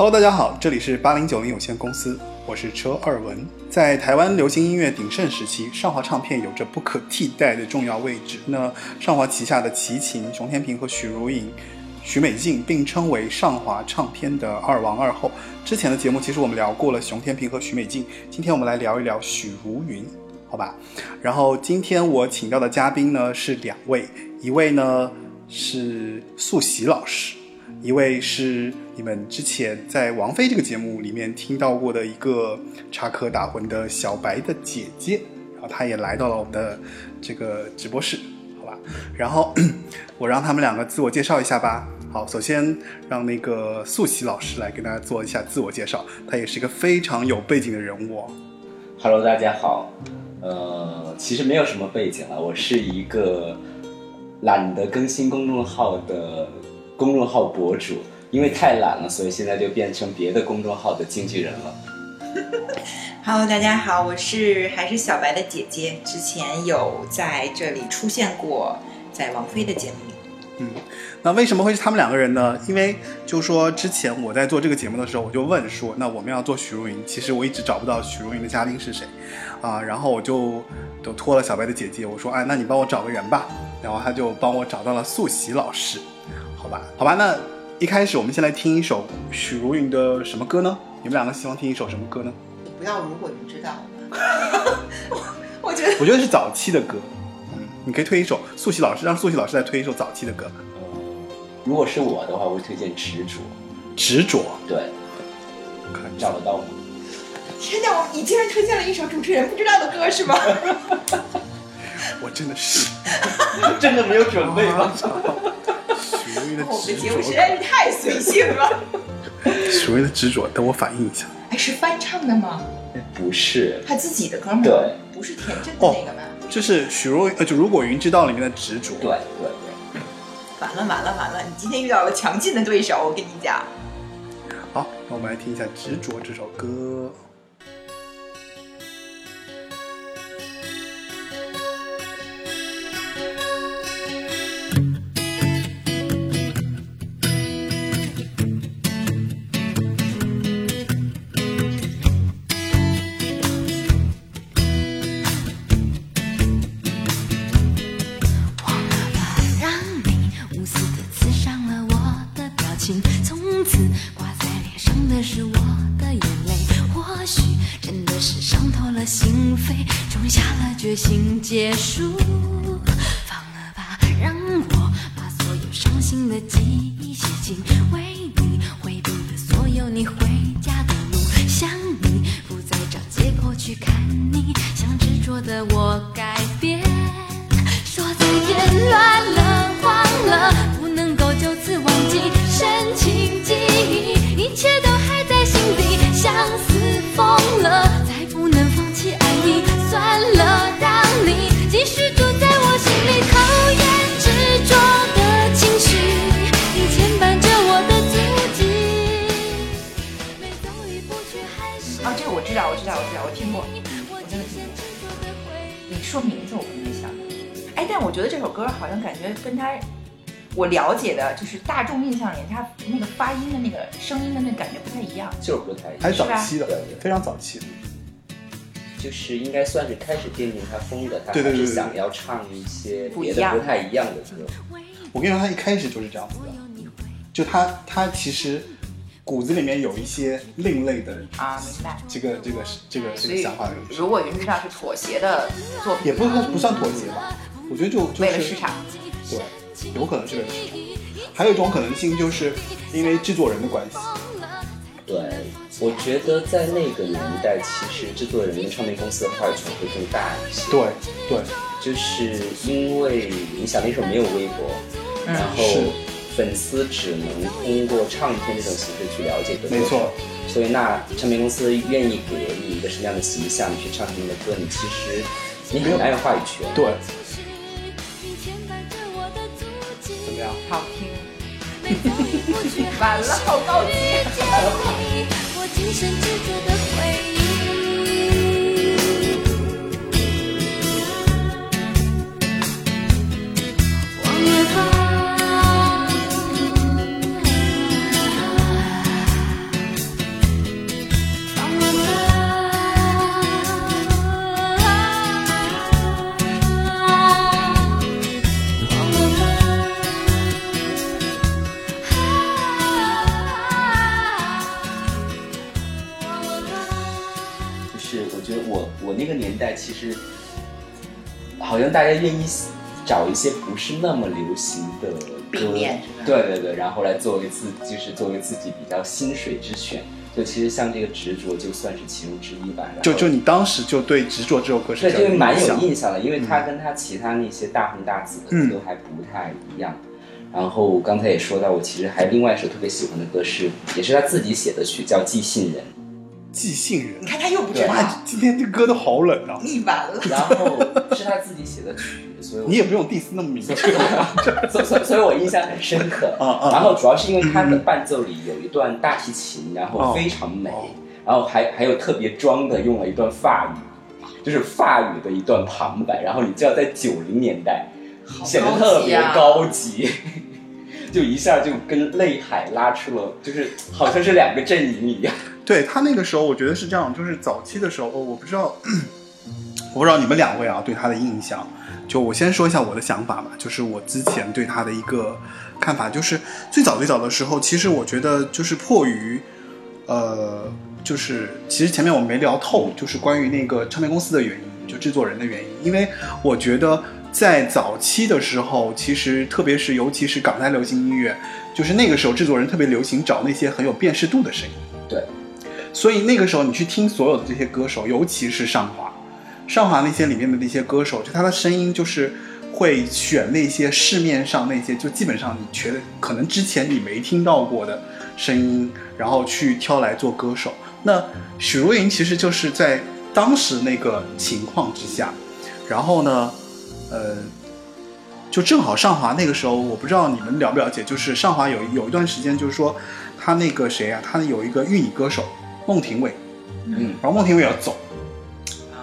Hello，大家好，这里是八零九零有限公司，我是车二文。在台湾流行音乐鼎盛时期，上华唱片有着不可替代的重要位置。那上华旗下的齐秦、熊天平和许茹芸、许美静并称为上华唱片的二王二后。之前的节目其实我们聊过了熊天平和许美静，今天我们来聊一聊许茹芸，好吧？然后今天我请到的嘉宾呢是两位，一位呢是素喜老师。一位是你们之前在王菲这个节目里面听到过的一个插科打诨的小白的姐姐，然后她也来到了我们的这个直播室，好吧？然后 我让他们两个自我介绍一下吧。好，首先让那个素汐老师来跟大家做一下自我介绍，他也是一个非常有背景的人物。Hello，大家好。呃，其实没有什么背景了，我是一个懒得更新公众号的公众号博主，因为太懒了，所以现在就变成别的公众号的经纪人了。Hello，大家好，我是还是小白的姐姐，之前有在这里出现过，在王菲的节目里。嗯，那为什么会是他们两个人呢？因为就说之前我在做这个节目的时候，我就问说，那我们要做许茹芸，其实我一直找不到许茹芸的嘉宾是谁，啊，然后我就都托了小白的姐姐，我说，哎，那你帮我找个人吧，然后他就帮我找到了素喜老师，好吧，好吧，那一开始我们先来听一首许茹芸的什么歌呢？你们两个希望听一首什么歌呢？不要，如果你知道，我 我觉得我觉得是早期的歌，嗯，你可以推一首素汐老师让素汐老师再推一首早期的歌，呃，如果是我的话，我会推荐《执着》。执着，对，看找得到吗？天哪，你竟然推荐了一首主持人不知道的歌是吗？我真的是。真的没有准备吗？许茹芸的我们的执节目实着，在是太随性了。许茹芸的执着，等我反应一下。哎，是翻唱的吗？不是，他自己的歌吗？对，不是田震的哦那个吗？就是许茹芸，呃，就《如果云知道》里面的执着。对对对。完了完了完了！你今天遇到了强劲的对手，我跟你讲。好，那我们来听一下《执着》这首歌。下了决心结束。放了吧，让我把所有伤心的记忆写进，为你回避了所有你回家的路，想你不再找借口去看你，想执着的我改变。说再见，乱了，但我觉得这首歌好像感觉跟他我了解的，就是大众印象里他那个发音的那个声音的那感觉不太一样。就是不太一样，还是早期的非常早期的。就是应该算是开始奠定他风格，他对对对对还是想要唱一些别的不太一样的歌。我跟你说，他一开始就是这样子的，就他他其实骨子里面有一些另类的啊，明白。这个这个这个这个想法的，如果云知道是妥协的作品，也不不算妥协吧。我觉得就就是为了市场，对，有可能是为了市场。还有一种可能性，就是因为制作人的关系。对，我觉得在那个年代，其实制作人跟唱片公司的话语权会更大一些。对对，就是因为你想那时候没有微博，嗯然后粉丝只能通过唱片这种形式去了解歌手没错，所以那唱片公司愿意给你一个什么样的形象，你去唱他们的歌，你其实你很难有话语权。对，完了，好高级。那个年代其实好像大家愿意找一些不是那么流行的歌对对对，然后来作为自就是作为自己比较心水之选。就其实像这个执着就算是其中之一吧。就就你当时就对《执着》这首歌是对，比较这个蛮有印象的，因为它跟它其他那些大红大紫的都还不太一样。然后刚才也说到，我其实还另外一首特别喜欢的歌是，也是他自己写的曲，叫《寄信人寄信人你。看他又不知对道，今天这歌都好冷啊！腻完了》。然后是他自己写的曲，所以你也不用 diss 那么明确。所以所以所以我印象很深刻。啊啊然后主要是因为他的伴奏里有一段大提琴，然后哦非常美哦，然后还还有特别装的用了一段法语，就是法语的一段旁白，然后你知道在九零年代显得特别高级。就一下就跟泪海拉出了，就是好像是两个阵营一样。对他那个时候，我觉得是这样，就是早期的时候，我不知道，我不知道你们两位啊对他的印象。就我先说一下我的想法吧，就是我之前对他的一个看法，就是最早最早的时候，其实我觉得就是迫于，呃，就是其实前面我们没聊透，就是关于那个唱片公司的原因，就制作人的原因，因为我觉得在早期的时候，其实特别是尤其是港台流行音乐，就是那个时候制作人特别流行找那些很有辨识度的声音。对，所以那个时候你去听所有的这些歌手，尤其是上华，上华那些里面的那些歌手，就他的声音就是会选那些市面上那些就基本上你觉得可能之前你没听到过的声音，然后去挑来做歌手。那许茹芸其实就是在当时那个情况之下，然后呢，呃，就正好上华那个时候，我不知道你们了不了解，就是上华有有一段时间，就是说他那个谁啊，他有一个玉女歌手孟庭苇，嗯，然后孟庭苇要走，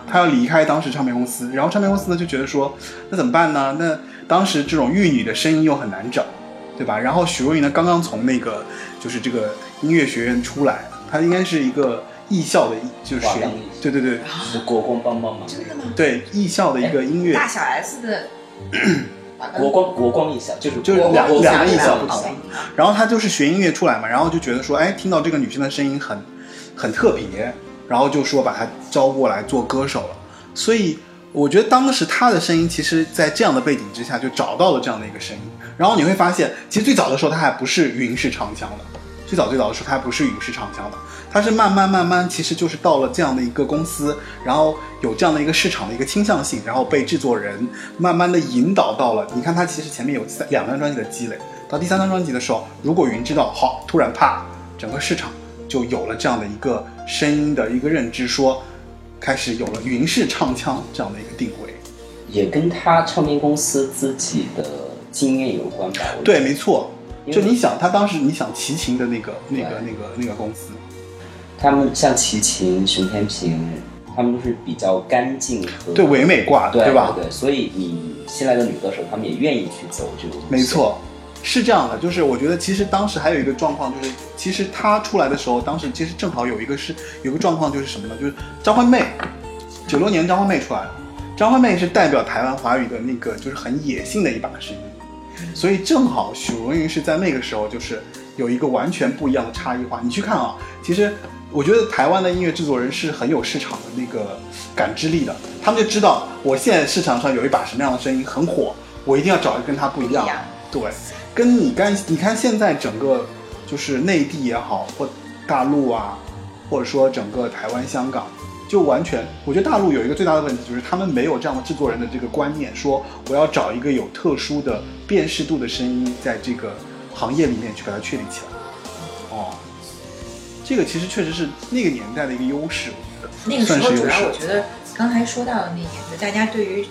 他要离开当时唱片公司，然后唱片公司呢就觉得说，那怎么办呢？那当时这种玉女的声音又很难找，对吧？然后许茹芸呢刚刚从那个就是这个音乐学院出来，她应该是一个艺校的，就是学华冈艺对对对是国光帮帮忙，真的吗？对艺校的一个音乐大小 S 的 国光国光艺校就是就是两两个艺艺校不同。然后他就是学音乐出来嘛，然后就觉得说，哎，听到这个女生的声音很很特别，然后就说把他招过来做歌手了。所以我觉得当时他的声音，其实在这样的背景之下，就找到了这样的一个声音。然后你会发现，其实最早的时候他还不是云式唱腔的，最早最早的时候他还不是云式唱腔的，他是慢慢慢慢，其实就是到了这样的一个公司，然后有这样的一个市场的一个倾向性，然后被制作人慢慢的引导到了。你看他其实前面有三两张专辑的积累，到第三张专辑的时候，如果云知道好，突然啪，整个市场就有了这样的一个声音的一个认知，说开始有了云式唱腔这样的一个定位。也跟他唱片公司自己的经验有关吧？对，没错。就你想，他当时你想齐秦的那个、那个、那个、那个公司，他们像齐秦、熊天平，他们都是比较干净和对唯美挂的，对吧？对，所以你新来的女歌手，他们也愿意去走这个。没错，是这样的，就是我觉得其实当时还有一个状况，就是其实他出来的时候，当时其实正好有一个是有个状况，就是什么呢？就是张惠妹，九六年张惠妹出来了，张惠妹是代表台湾华语的那个就是很野性的一把声音，所以正好许茹芸是在那个时候就是有一个完全不一样的差异化。你去看啊，其实我觉得台湾的音乐制作人是很有市场的那个感知力的，他们就知道我现在市场上有一把什么样的声音很火，我一定要找一个跟他不一样对，跟你干，你看现在整个就是内地也好，或大陆啊，或者说整个台湾、香港，就完全，我觉得大陆有一个最大的问题，就是他们没有这样的制作人的这个观念，说我要找一个有特殊的辨识度的声音，在这个行业里面去把它确立起来。哦，这个其实确实是那个年代的一个优势，我觉得那个时候主要我觉得刚才说到的那点，就，大家对于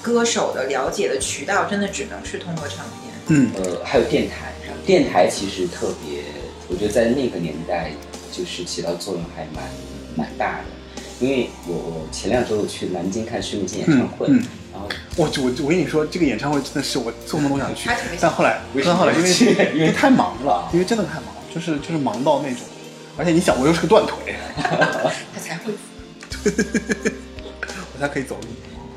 歌手的了解的渠道真的只能是通过唱片。嗯，呃，还有电台，电台其实特别，我觉得在那个年代就是起到作用还蛮蛮大的。因为我我前两周有去南京看薛明谦演唱会，嗯嗯然后我我我跟你说，这个演唱会真的是我做梦都想去但后来为什么但后来因为因为太忙了，因为真的太忙，就是就是忙到那种，而且你想，我又是个断腿，他才会 我才可以走路。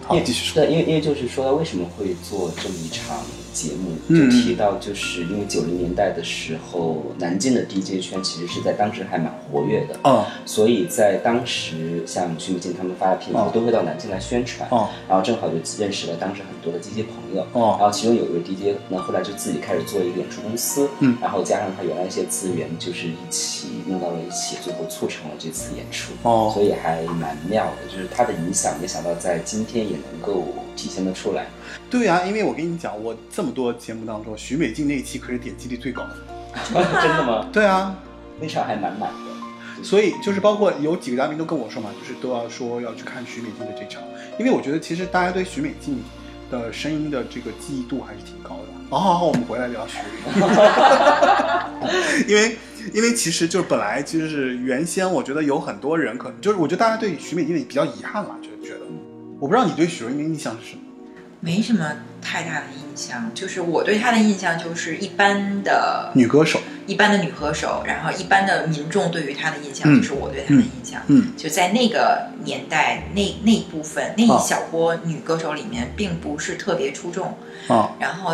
好，因为继续说。对，因为因为就是说，为什么会做这么一场节目，嗯。就提到就是因为九零年代的时候，南京的 DJ 圈其实是在当时还蛮活跃的，嗯所以在当时像徐美静他们发的片哦。后，都会到南京来宣传，哦。然后正好就认识了当时很多的 DJ 朋友，哦。然后其中有一位 DJ 呢，后来就自己开始做一个演出公司，嗯。然后加上他原来一些资源，就是一起弄到了一起，最后促成了这次演出，哦。所以还蛮妙的，就是他的影响，没想到在今天也能够体现的出来。对啊，因为我跟你讲，我这么多节目当中，徐美静那一期可是点击率最高的。真的吗？对啊，那场还蛮满的。所以就是包括有几个嘉宾都跟我说嘛，就是都要说要去看徐美静的这场，因为我觉得其实大家对徐美静的声音的这个记忆度还是挺高的。好好好，我们回来聊徐美静，因为因为其实就是本来就是原先我觉得有很多人可能就是我觉得大家对徐美静比较遗憾了，就觉得我不知道你对许茹芸的印象是什么？没什么太大的印象，就是我对她的印象就是一般的女歌手，一般的女歌手，然后一般的民众对于她的印象嗯就是我对她的印象。嗯就在那个年代，那那部分那一小波女歌手里面，并不是特别出众。啊然后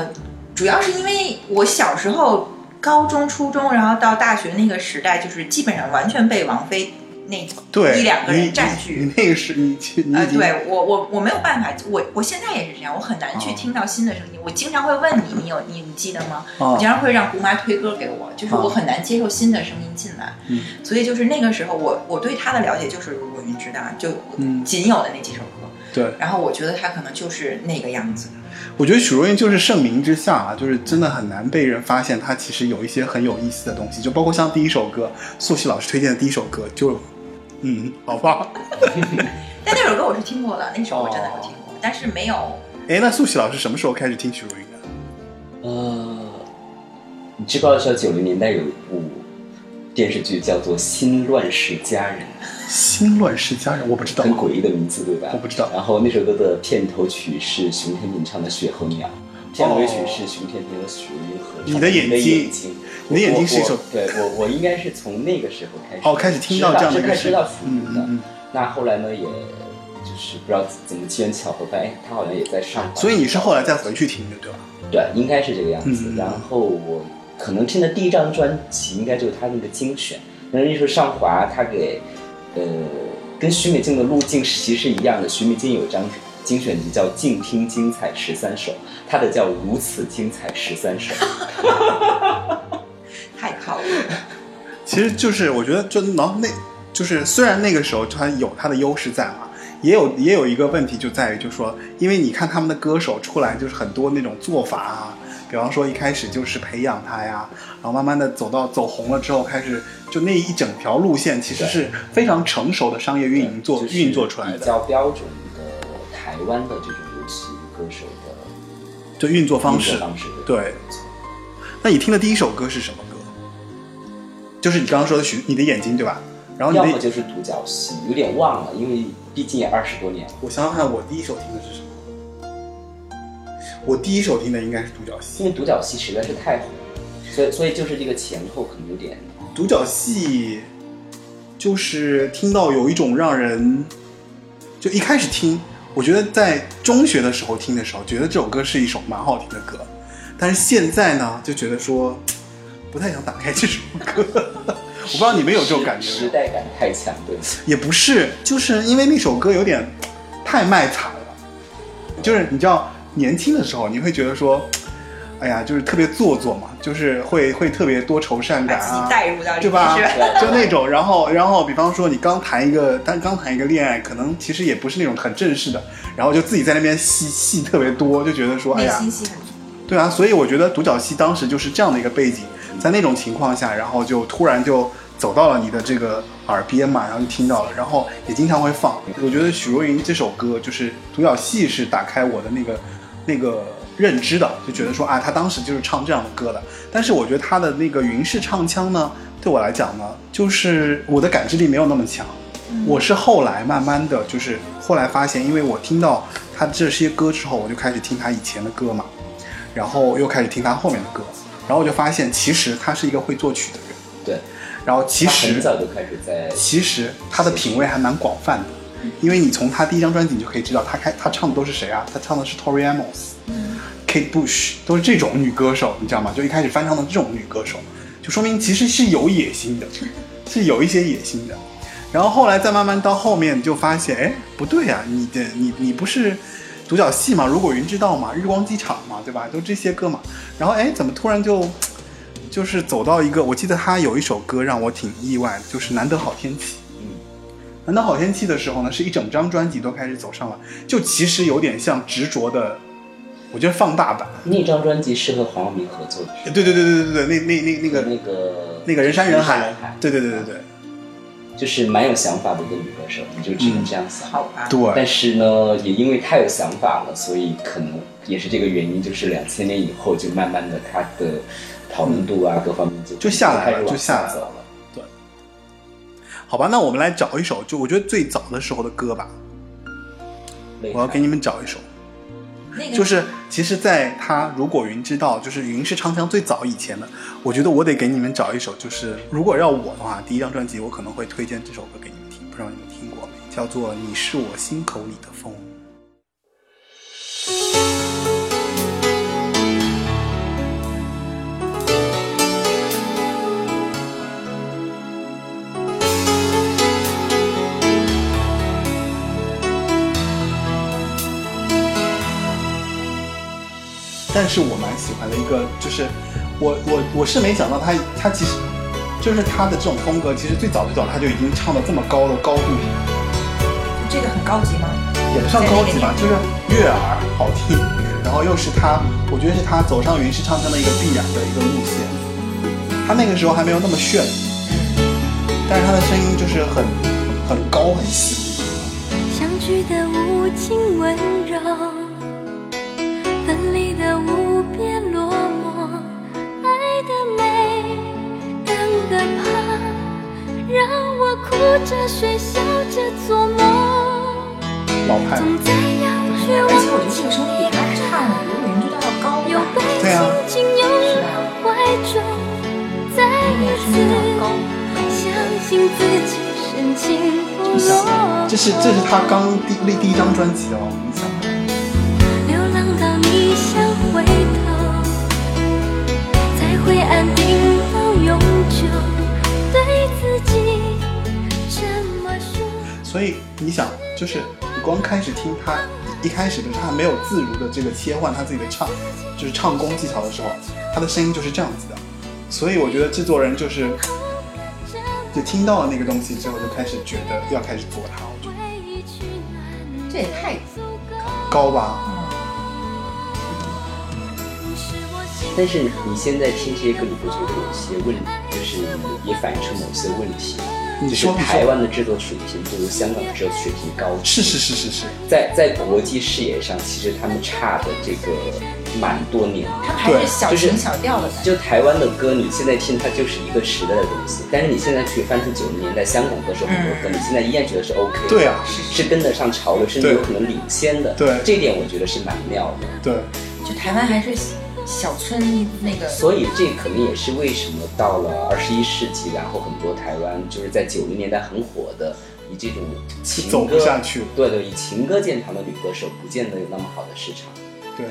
主要是因为我小时候、高中、初中，然后到大学那个时代，就是基本上完全被王菲那对，一两个人占据。那个是你你呃，对我我我没有办法，我我现在也是这样，我很难去哦听到新的声音。我经常会问你，你有你你记得吗？啊我经常会让姑妈推歌给我，就是我很难接受新的声音进来。嗯所以就是那个时候我，我对他的了解就是如果云知道，就嗯仅有的那几首歌。对，然后我觉得他可能就是那个样子。我觉得许茹芸就是盛名之下啊，就是真的很难被人发现她其实有一些很有意思的东西，就包括像第一首歌，素汐老师推荐的第一首歌，就嗯，好吧，但那首歌我是听过的，那首我真的有听哦过，但是没有哎，那素汐老师什么时候开始听许茹芸的？呃，你知不知道九零年代有一部电视剧叫做《新乱世佳人新乱世佳人，我不知》，道很，诡异的名字，对吧？我不知道然后那首歌的片头曲是熊天平唱的《雪候鸟》，片尾曲是熊天平和许茹芸合唱你的眼睛你的眼睛是一首我我对我我应该是从那个时候开始哦，开始听到这样的一个声音知道许茹芸的。那后来呢，也就是不知道怎么机缘巧合，发现他好像也在上。所以你是后来再回去听的，对吧？对，应该是这个样子。嗯然后我可能听的第一张专辑应该就是他那个精选，那那时候上华他给呃跟徐美静的路径其实是一样的，徐美静有一张精选集叫《静听精彩十三首》，他的叫《如此精彩十三首》。太靠了。其实就是我觉得就然后那就是虽然那个时候它有他的优势在嘛，也有也有一个问题就在于就说，因为你看他们的歌手出来就是很多那种做法啊，比方说一开始就是培养他呀，然后慢慢的走到走红了之后开始就那一整条路线其实是非常成熟的商业运营做就是运作出来的比，较标准的台湾的这种流行歌手的就运作方式。方式。对，那你听的第一首歌是什么歌？就是你刚刚说的许你的眼睛对吧？然后要么就是独角戏，有点忘了，因为毕竟也二十多年了。我想想看，我第一首听的是什么？我第一首听的应该是独角戏。因为独角戏实在是太红了，所以所以就是这个前后可能有点独角戏就是听到有一种让人，就一开始听，我觉得在中学的时候听的时候，觉得这首歌是一首蛮好听的歌，但是现在呢，就觉得说不太想打开这首歌。我不知道你们有这种感觉吗？时代感太强，对？也不是，就是因为那首歌有点太卖惨了。就是你知道，年轻的时候你会觉得说，哎呀，就是特别做作嘛，就是会会特别多愁善感啊，带入到对吧？就那种，然后然后，比方说你刚谈一个，但刚谈一个恋爱，可能其实也不是那种很正式的，然后就自己在那边戏戏特别多，就觉得说，哎呀。对啊，所以我觉得独角戏当时就是这样的一个背景，在那种情况下，然后就突然就走到了你的这个耳边嘛，然后就听到了，然后也经常会放。我觉得许茹芸这首歌就是独角戏是打开我的那个那个认知的，就觉得说啊，他当时就是唱这样的歌的。但是我觉得他的那个云式唱腔呢，对我来讲呢，就是我的感知力没有那么强。我是后来慢慢的就是后来发现，因为我听到他这些歌之后，我就开始听他以前的歌嘛，然后又开始听他后面的歌，然后我就发现其实他是一个会作曲的人，对，然后其他实很早就开始在其实他的品味还蛮广泛的，因为你从他第一张专辑你就可以知道他开他唱的都是谁啊？他唱的是 Tori Amos、嗯 Kate Bush，都是这种女歌手，你知道吗？就一开始翻唱的这种女歌手，就说明其实是有野心的，是有一些野心的。然后后来再慢慢到后面就发现，哎，不对呀、你的你你不是独角戏嘛？如果云知道嘛，日光机场嘛，对吧？都这些歌嘛。然后哎，怎么突然就就是走到一个？我记得他有一首歌让我挺意外的，就是《难得好天气》。嗯，难得好天气的时候呢，是一整张专辑都开始走上了，就其实有点像执着的，我觉得放大版。那张专辑是和黄晓明合作的，对对对对对对，那那那那个那个那个人山人人海，对对对对对。就是蛮有想法的一个女歌手，你就只能这样想。好吧，对。但是呢，也因为太有想法了，所以可能也是这个原因，就是两千年以后，就慢慢的她的讨论度啊，各方面就就下来了就下走了。好吧，那我们来找一首，就我觉得最早的时候的歌吧，我要给你们找一首，那个就是其实，在他如果云知道，就是云是长江最早以前的，我觉得我得给你们找一首，就是如果要我的话，第一张专辑我可能会推荐这首歌给你们听，不知道你们听过没？叫做《你是我心口里的风》。但是我蛮喜欢的一个，就是我我我是没想到他他其实就是他的这种风格，其实最早最早他就已经唱到这么高的高度，这个很高级吗？也不算高级吧，就是悦耳好听，然后又是他，我觉得是他走上云式唱腔的一个必然的一个路线。他那个时候还没有那么炫，但是他的声音就是很很高很细。相聚的无尽温柔，的无边落寞，爱的美，等的怕，让我哭着睡，笑着做梦。老派总在要绝而且我望觉得这个声音比他唱的《如果云知道》要高又吧，被对啊紧紧拥入怀中，再一次相信自己深情不落。这是这是他刚第第一张专辑哦，你想。流浪到你想回头，才会安定到永久。对自己这么说。所以你想，就是你光开始听他一开始就是，他还没有自如的这个切换他自己的唱，就是唱功技巧的时候，他的声音就是这样子的。所以我觉得制作人就是就听到了那个东西之后，就开始觉得要开始做它，我觉得这也太高吧。但是你现在听这些歌，你不觉得有些问题，就是也反映出某些问题？就是台湾的制作水平不如香港的制作水平高，是是是是是，在在国际视野上，其实他们差的这个蛮多年。他们还是小就是情小调的就是。就台湾的歌，你现在听它就是一个时代的东西，但是你现在去翻出九十年代香港歌手很多歌，你现在依然觉得是 OK 的，对啊是跟得上潮流，甚至有可能领先的。对这点我觉得是蛮妙的。对，就台湾还是小村那个，所以这可能也是为什么到了二十一世纪，然后很多台湾就是在九零年代很火的，以这种情走歌不下去。对对，以情歌见长的女歌手，不见得有那么好的市场。对，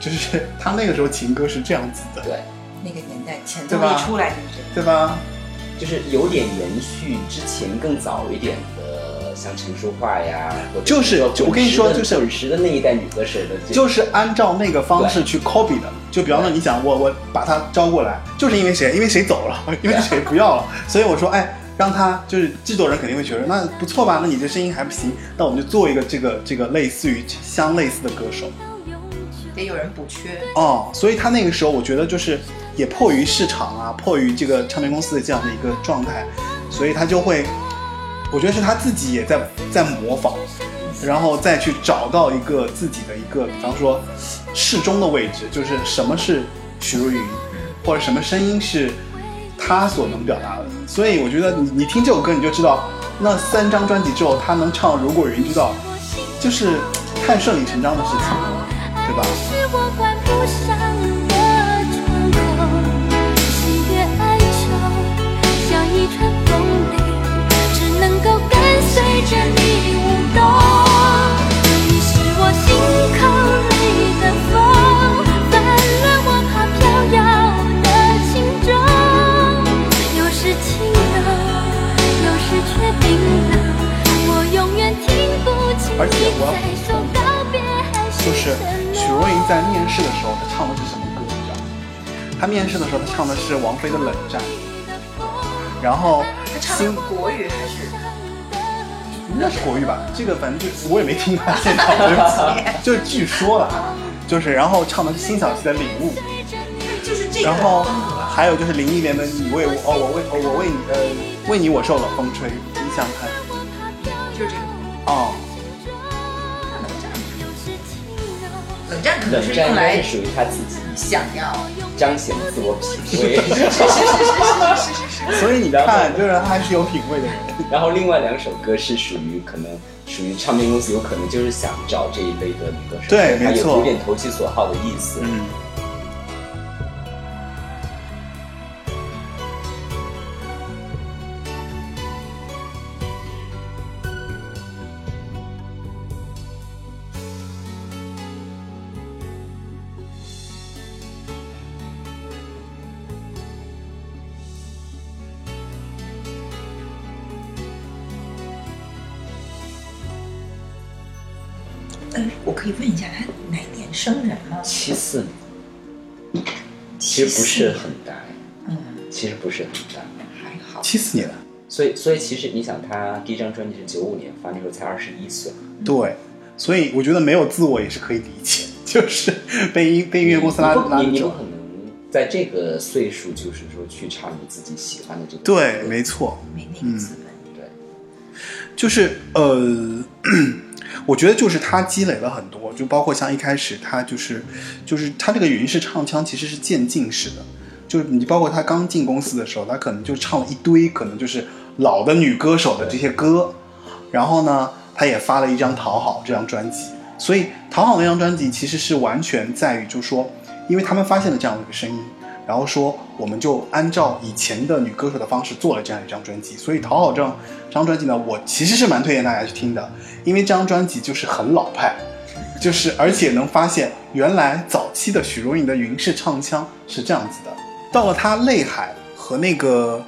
就是他那个时候情歌是这样子的，对，那个年代前奏一出来就是对吧？就是有点延续之前更早一点的，像陈淑桦呀，或者就是我跟你说就是滚石的那一代女歌手的，就是按照那个方式去 copy 的。就比方说，你想我我把她招过来，就是因为谁？因为谁走了，因为谁不要了，所以我说，哎，让他就是制作人肯定会觉得那不错吧？那你这声音还不行，那我们就做一个这个这个类似于相类似的歌手得有人补缺。哦。所以他那个时候，我觉得就是也迫于市场啊，迫于这个唱片公司的这样的一个状态，所以他就会，我觉得是他自己也在在模仿，然后再去找到一个自己的一个，比方说适中的位置，就是什么是许茹芸，或者什么声音是他所能表达的。所以我觉得你你听这首歌你就知道，那三张专辑之后他能唱《如果云知道》，就是太顺理成章的事情，对吧？见你舞动你是我心口里的风乱我摇我许茹芸在面试的时候唱的是什么歌你知道吗？她面试的时候唱的是王菲的冷战然后她唱的国语还是？应该是国语吧？这个反正就我也没听他现场，对不起，就是据说了，就是然后唱的是辛晓琪的《领悟》，就是这个然后还有就是林忆莲的《你为我哦我为哦我为你呃为你我受冷风吹》，你想想看就是这个。哦。冷战可能冷战应该是用来是属于他自己想要，彰显自我品味。所以你看，就是他还是有品味的人。然后另外两首歌是属于可能属于唱片公司有可能就是想找这一类的女歌手，对它没错有点投其所好的意思。嗯。生人吗？七四年，其实不是很大，嗯，其实不是很大。还好。七四年的，所以，所以其实你想，他第一张专辑是九五年发，那时候才二十一岁。对，所以我觉得没有自我也是可以理解，就是 被音被音乐公司拉拉走你你不可。能在这个岁数，就是说去唱你自己喜欢的这个。对，没错，没那个资本。对，就是呃，我觉得就是他积累了很多，就包括像一开始他就是就是他这个云式唱腔其实是渐进式的，就是你包括他刚进公司的时候，他可能就唱了一堆可能就是老的女歌手的这些歌，然后呢，他也发了一张《讨好》这张专辑，所以《讨好》那张专辑其实是完全在于就说，因为他们发现了这样的一个声音。然后说，我们就按照以前的女歌手的方式做了这样一张专辑，所以《讨好》这张这张专辑呢，我其实是蛮推荐大家去听的，因为这张专辑就是很老派，就是而且能发现原来早期的许茹芸的云式唱腔是这样子的。到了她《泪海》和那个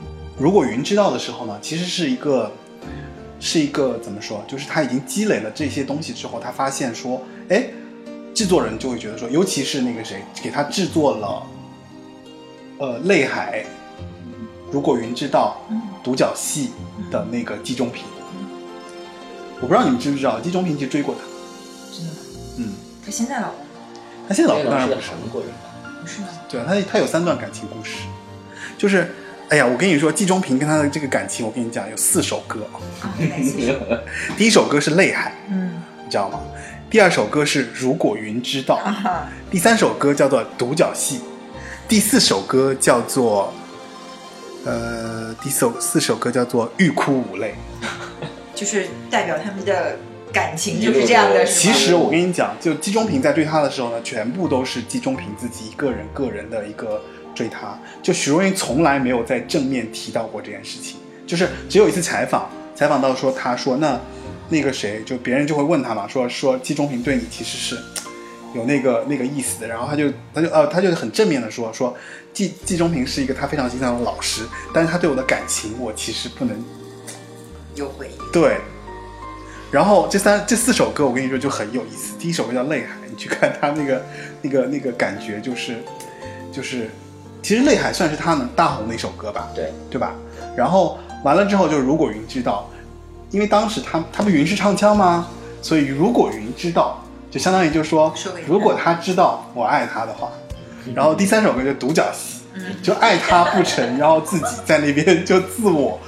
《如果云知道》的时候呢，其实是一个是一个怎么说，就是他已经积累了这些东西之后，他发现说，哎，制作人就会觉得说，尤其是那个谁给他制作了。呃，泪海，如果云知道，独角戏的那个季中平，我不知道你们知不知道，季中平其实追过他，真的吗？嗯，他现在老公他现在老公当然不是，韩国人吧？不是吗？对啊，他他有三段感情故事，就是，哎呀，我跟你说，季中平跟他的这个感情，我跟你讲，有四首歌，啊，哪次是？第一首歌是泪海，嗯你知道吗？第二首歌是如果云知道，啊，第三首歌叫做独角戏，第四首歌叫做，呃，第首四首歌叫做欲哭无泪。就是代表他们的感情就是这样的，其实我跟你讲，就季中平在追她的时候呢，全部都是季中平自己一个人个人的一个追她。就许茹芸从来没有在正面提到过这件事情，就是只有一次采访，采访到说她说那那个谁，就别人就会问他嘛，说说季中平对你其实是有那个那个意思的，然后他就他就呃他就很正面的说说季季中平是一个他非常欣赏的老师，但是他对我的感情我其实不能有回忆。对，然后这三这四首歌，我跟你说就很有意思。第一首歌叫《泪海》，你去看他那个 那个那个感觉，就是就是，其实《泪海》算是他能大红的一首歌吧，对，对吧？然后完了之后就是《如果云知道》，因为当时他他不云是唱腔吗？所以如果云知道，就相当于就是说如果他知道我爱他的话，然后第三首歌就独角戏，嗯。就爱他不成，然后自己在那边就自我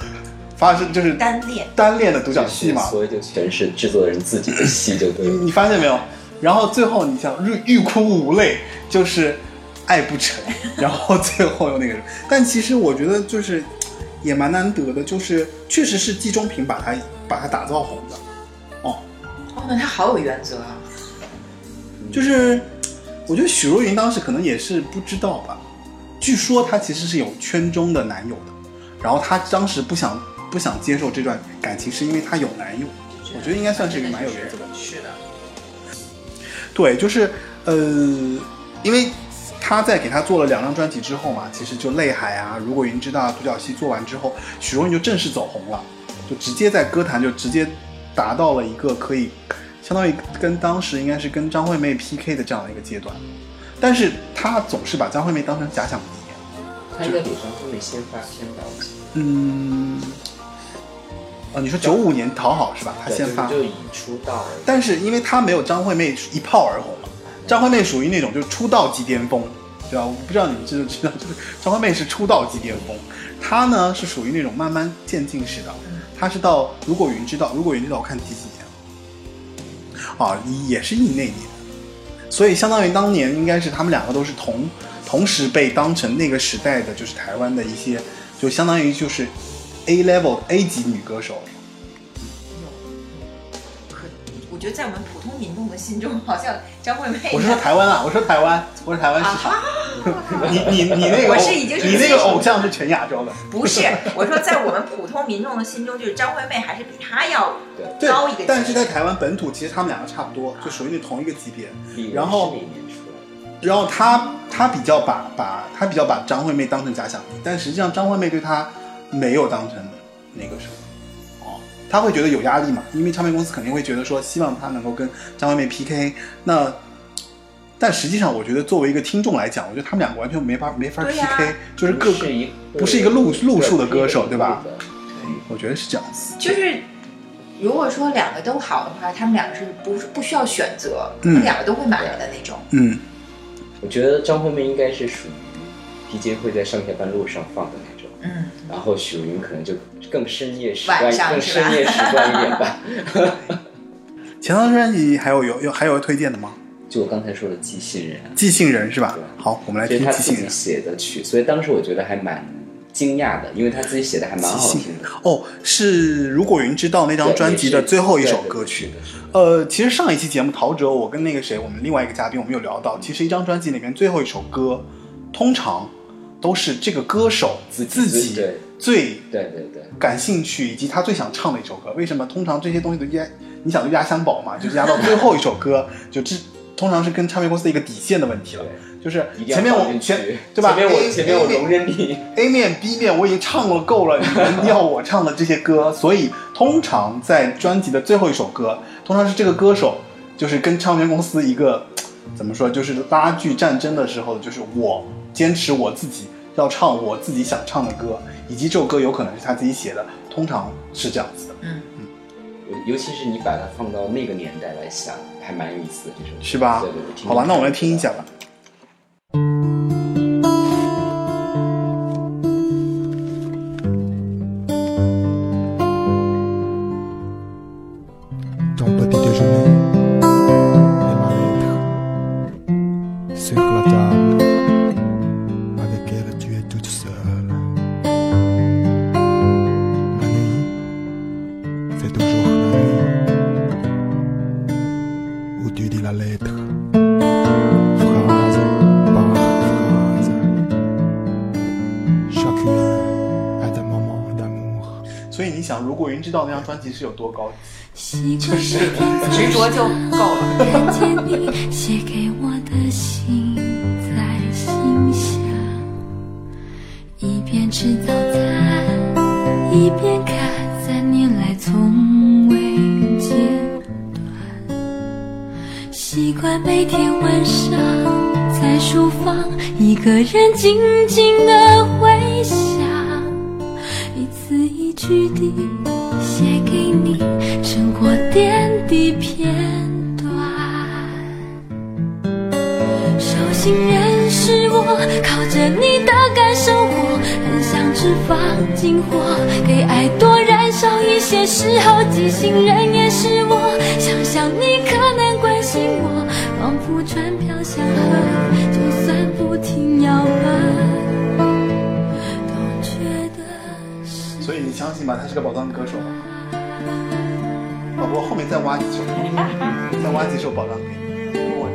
发生就是单恋，单恋的独角戏嘛，所以就全是制作人自己的戏，就对你。你发现没有？然后最后你想欲欲哭无泪，就是爱不成，然后最后又那个，但其实我觉得就是也蛮难得的，就是确实是季中平把他把他打造红的，哦，哦，那他好有原则啊。就是我觉得许茹芸当时可能也是不知道吧，据说她其实是有圈中的男友的，然后她当时不想不想接受这段感情，是因为她有男友，我觉得应该算是一个蛮有原则的。是的，对，就是呃，因为他在给他做了两张专辑之后嘛，其实就《泪海》啊，《如果云知道》、《独角戏》做完之后，许茹芸就正式走红了，就直接在歌坛就直接达到了一个可以相当于跟当时应该是跟张惠妹 PK 的这样的一个阶段，但是他总是把张惠妹当成假想敌。他应该比张惠妹先发先到嗯，啊，你说九五年讨好是吧？他先发，就就以出道了。但是因为他没有张惠妹一炮而红嘛，张惠妹属于那种就是出道即巅峰，对吧？我不知道你们知不知道，就是张惠妹是出道即巅峰，她呢是属于那种慢慢渐进式的，她是到如果云知道，如果云知道我看几几年，啊，也是一那年，所以相当于当年应该是他们两个都是同同时被当成那个时代的就是台湾的一些，就相当于就是 A level A 级女歌手。觉得在我们普通民众的心中，好像张惠妹我是说台湾啊，我说台湾，我说台湾市场。你你你那个我是已经是你那个偶像是全亚洲的，不是，我说在我们普通民众的心中，就是张惠妹还是比她要，高一个级别。但是在台湾本土，其实他们两个差不多，就属于那同一个级别。然后？然后他他比较把把他比较把张惠妹当成假想敌，但实际上张惠妹对他没有当成那个什么，哦，他会觉得有压力嘛，因为唱片公司肯定会觉得说希望他能够跟张惠妹 PK，那。但实际上，我觉得作为一个听众来讲，我觉得他们两个完全没法没法 PK，、就是各不是一不是一个路路数的歌手，对吧？对我觉得是这样子。就是如果说两个都好的话，他们两个是不不需要选择，嗯两个都会买的那种。嗯，我觉得张惠妹应该是属于 DJ 会在上下班路上放的那种，嗯，然后许茹芸可能就更深夜时段晚，上更深夜时段一点吧。前张专辑还有有有还有推荐的吗？就我刚才说的《寄信人》，寄信人是吧？好，我们来这是他自己听寄信人。写的曲，所以当时我觉得还蛮惊讶的，因为他自己写的还蛮好听的。哦，是如果云知道那张专辑的最后一首歌曲。呃，其实上一期节目陶喆，我跟那个谁，我们另外一个嘉宾，我们有聊到，其实一张专辑里面最后一首歌，通常都是这个歌手自自己最对对对，感兴趣以及他最想唱的一首歌。为什么？通常这些东西都压，你想就压箱宝嘛，就是压到最后一首歌，就这通常是跟唱片公司的一个底线的问题了。就是前面我前对吧？前面我前面我容忍你，A 面 B 面我已经唱了够了，你们 要我唱的这些歌，所以通常在专辑的最后一首歌，通常是这个歌手就是跟唱片公司一个怎么说，就是拉锯战争的时候，就是我坚持我自己要唱我自己想唱的歌，以及这首歌有可能是他自己写的，通常是这样子的，嗯。嗯。尤其是你把它放到那个年代来想，还蛮有意思的这首歌，是吧？对对对，好吧，那我们来听一下吧。知道那张专辑是有多高级？习惯每天 早执着就够了。看见你写给我的信，在心下，一边吃早餐，一边看三年来从未间断。习惯每天晚上在书房，一个人静静的回想，一字一句地放进火，给爱多燃烧一些时候，寄信人也是我，想想你可能关心我，仿佛船飘向河，就算不停摇摆，都觉得是。所以你相信吧，他是个宝藏歌手吧？宝宝后面再挖几首，再挖几首宝藏给你。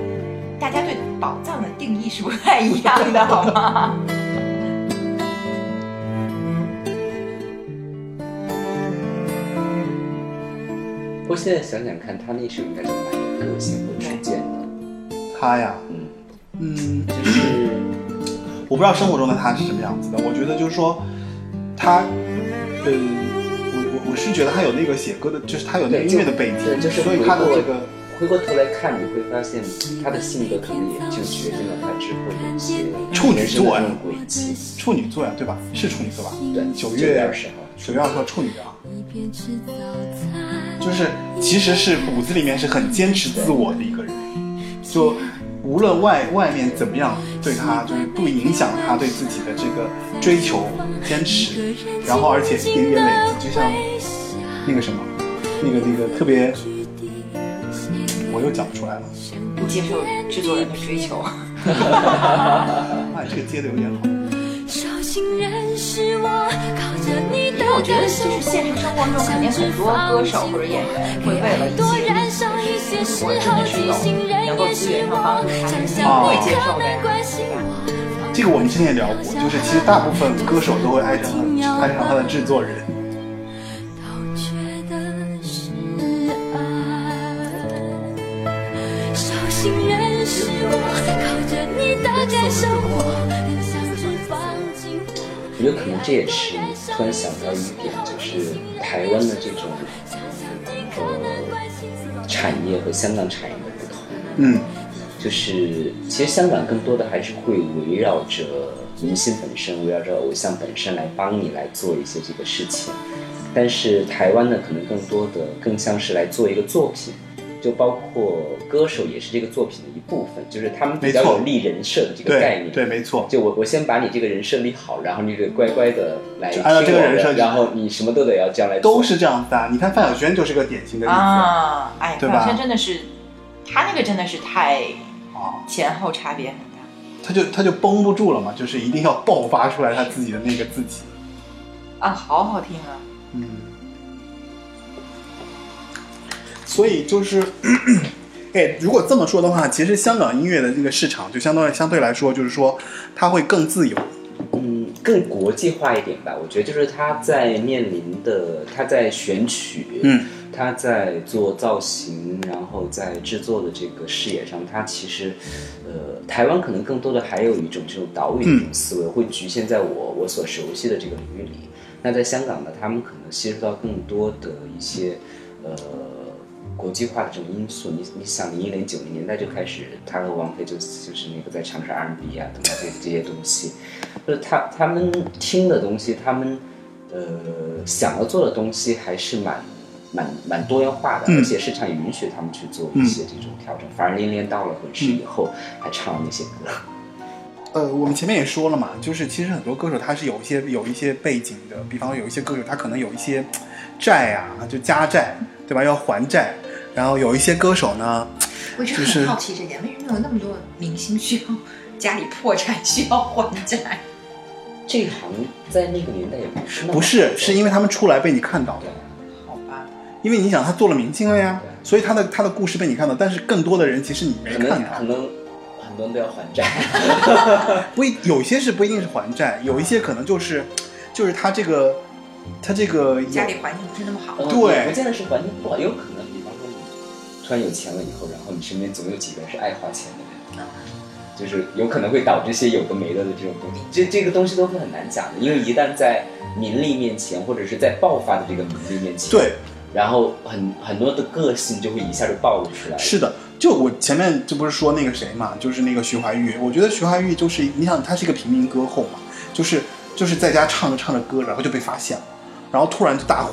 大家对宝藏的定义是不太一样的，好吗？不过现在想想看，他那时候应该是蛮有个性和主见的，他呀，嗯，嗯，就是我不知道生活中的他是什么样子的。我觉得就是说，他，呃，我我我是觉得他有那个写歌的，就是他有那个音乐的背对，景，就是所以他的这个回过头来看，你会发现他的性格可能也就决定了他之后的一些处女座呀轨迹。处女座呀，对吧？是处女座吧？对，九月月二十号，九月二十号处女啊，就是其实是骨子里面是很坚持自我的一个人，就无论外外面怎么样对他，就是不影响他对自己的这个追求坚持，然后而且一点点累积，就像那个什么，那个那个特别，我又讲不出来了，不接受制作人的追求。哎，这个接的有点好。人是我，靠着你的因为我觉得就是现实生活中肯定很多歌手或者演员会为了一些燃烧一些时我真候，的能够也是资源上帮助，他想们会接受的。这个我们之前也聊过，就是其实大部分歌手都会爱上爱上他的制作人。都觉得是爱。手心人是我，靠着你的感受，我我。有可能这也是突然想到一点，就是台湾的这种呃产业和香港产业的不同。嗯，就是其实香港更多的还是会围绕着明星本身，围绕着偶像本身来帮你来做一些这个事情，但是台湾呢，可能更多的更像是来做一个作品，就包括歌手也是这个作品的一部分，就是他们比较有立人设的这个概念。对对，没错。就我我先把你这个人设立好，然后你得乖乖的来按照这个，人设然后你什么都得要这样来都是这样子啊。你看范晓萱就是个典型的例子啊，哎，范晓萱真的是，她那个真的是太啊，前后差别很大。他就他就绷不住了嘛，就是一定要爆发出来他自己的那个自己。啊，好好听啊！嗯，所以就是，哎，如果这么说的话，其实香港音乐的这个市场就相当于相对来说，就是说它会更自由。嗯，更国际化一点吧。我觉得就是他在面临的，他在选曲，嗯，他在做造型，然后在制作的这个视野上，他其实，呃，台湾可能更多的还有一种这种岛屿的一种思维，会局限在我我所熟悉的这个领域里。那在香港呢，他们可能吸收到更多的一些，呃。国际化的这种因素，你你想，零一零九零年代就开始，他和王菲就就是那个在尝试 R&B 啊等等这这些东西，就是他他们听的东西，他们呃想要做的东西还是蛮蛮蛮多元化的，嗯而且市场也允许他们去做一些这种调整。反而连连到了滚石以后，还唱了那些歌。呃，我们前面也说了嘛，就是其实很多歌手他是有一些有一些背景的，比方说有一些歌手他可能有一些债啊，就家债，对吧？要还债。然后有一些歌手呢，我一直就是很好奇这点，为什么有那么多明星需要家里破产需要还债？这一行在那个年代也不是不是，是因为他们出来被你看到对的，好吧，因为你想他做了明星了呀，所以他的他的故事被你看到，但是更多的人其实你没看到。可能很多人都要还债。不一有些是不一定是还债，有一些可能就是，就是他这个，他这个家里环境不是那么好。呃对也不见得是环境不好，有可能，突然有钱了以后，然后你身边总有几个人是爱花钱的人，就是有可能会导致一些有的没的的这种东西。这这个东西都是很难讲的，因为一旦在名利面前，或者是在爆发的这个名利面前，对，然后很很多的个性就会一下就暴露出来。是的，就我前面这不是说那个谁嘛，就是那个徐怀钰，我觉得徐怀钰就是你想他是一个平民歌后嘛，就是就是在家唱着唱着歌，然后就被发现了，然后突然就大火，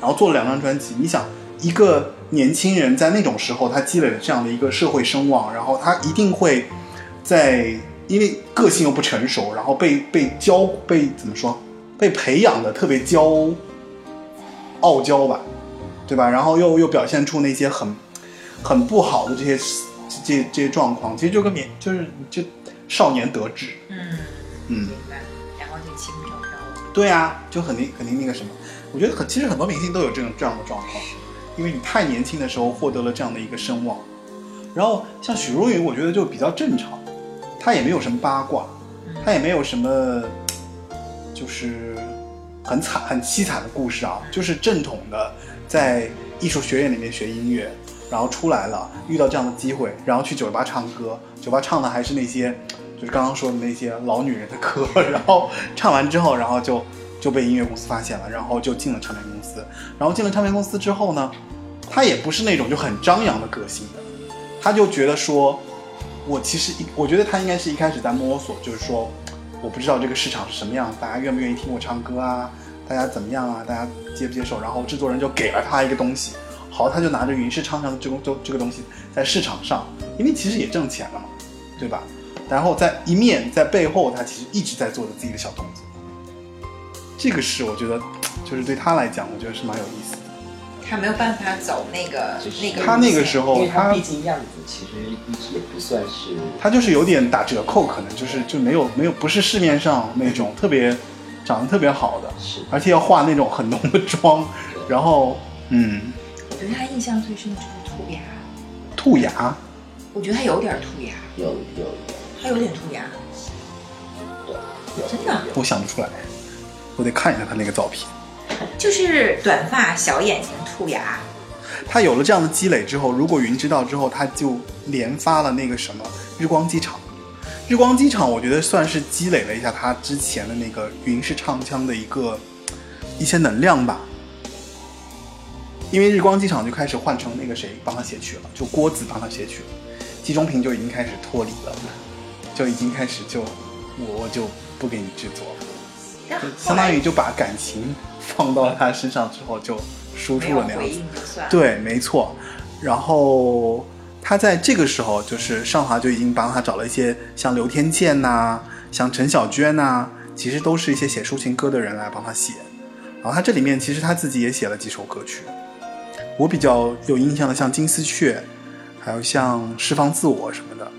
然后做了两张专辑。你想一个年轻人在那种时候，他积累了这样的一个社会声望，然后他一定会在因为个性又不成熟，然后被被教被怎么说被培养的特别骄傲娇吧，对吧？然后又又表现出那些很很不好的这些这这些状况，其实就跟年就是就少年得志，嗯，嗯，明白。然后就轻飘飘的。对啊，就肯定肯定那个什么，我觉得很其实很多明星都有这种这样的状况，因为你太年轻的时候获得了这样的一个声望，然后像许茹芸，我觉得就比较正常，她也没有什么八卦，她也没有什么就是很惨很凄惨的故事啊，就是正统的在艺术学院里面学音乐，然后出来了遇到这样的机会，然后去酒吧唱歌，酒吧唱的还是那些就是刚刚说的那些老女人的歌，然后唱完之后，然后就就被音乐公司发现了，然后就进了唱片公司。然后进了唱片公司之后呢，他也不是那种就很张扬的个性的，他就觉得说，我其实一我觉得他应该是一开始在摸索，就是说，我不知道这个市场是什么样，大家愿不愿意听我唱歌啊，大家怎么样啊，大家接不接受？然后制作人就给了他一个东西，好，他就拿着云氏唱唱的这个这这个东西在市场上，因为其实也挣钱了嘛，对吧？然后在一面在背后，他其实一直在做着自己的小动作。这个是我觉得，就是对他来讲，我觉得是蛮有意思的。他没有办法走那个就是那个他那个时候他毕竟样子其实一直也不算是，他就是有点打折扣，可能就是就没有没有不是市面上那种特别长得特别好的，是。而且要化那种很浓的妆，然后嗯，我对他印象最深的就是兔牙，兔牙，我觉得他有点兔牙，有有他有点兔牙，真的我想不出来，我得看一下他那个照片。就是短发、小眼睛、兔牙。他有了这样的积累之后，如果云知道之后，他就连发了那个什么日光机场。日光机场，我觉得算是积累了一下他之前的那个云式唱腔的一个一些能量吧。因为日光机场就开始换成那个谁帮他写曲了，就郭子帮他写曲了，季中平就已经开始脱离了，就已经开始就我我就不给你制作了，相当于就把感情放到他身上之后就输出了那样子。对，没错。然后他在这个时候，就是上华就已经帮他找了一些像刘天健呐、像陈小娟呐、其实都是一些写抒情歌的人来帮他写。然后他这里面其实他自己也写了几首歌曲，我比较有印象的像《金丝雀》，还有像《释放自我》什么的。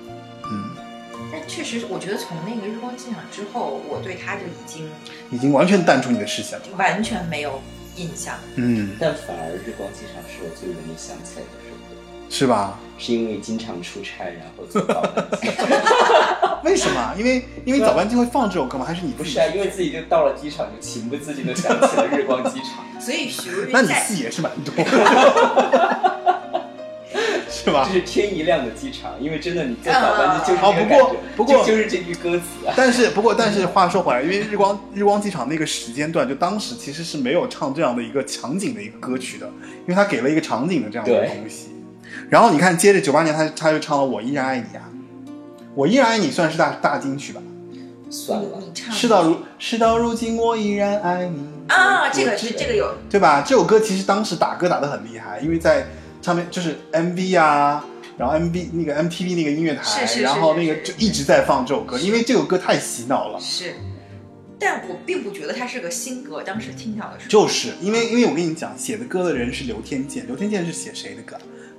确实，我觉得从那个日光机场之后，我对他就已经已经完全淡出你的视线了。完全没有印象。嗯，但反而日光机场是我最容易想起来的首歌，是吧？是因为经常出差，然后做早班机。为什么？因为因为早班机会放这首歌吗？还是你不是啊，因为自己就到了机场，就情不自禁的想起了日光机场。所以许茹芸那你在戏也是蛮多的，是吧这？是天一亮的机场，因为真的你坐早班机就是哦不过这个感觉，不过就就是这句歌词啊。但是不过但是话说回来，因为日光日光机场那个时间段，就当时其实是没有唱这样的一个场景的一个歌曲的，因为他给了一个场景的这样的东西。然后你看，接着九八年他他就唱了《我依然爱你》啊，《我依然爱你》算是大大金曲吧？算了你，唱事到如事到如今，我依然爱你啊，这个我是这个有对吧？这首歌其实当时打歌打得很厉害，因为在唱片就是 MV 啊，然后 MV 那个 MTV 那个音乐台，是是是然后那个就一直在放这首歌，因为这首歌太洗脑了。是，但我并不觉得它是个新歌。当时听到的时候，就是因为因为我跟你讲，写的歌的人是刘天健，刘天健是写谁的歌？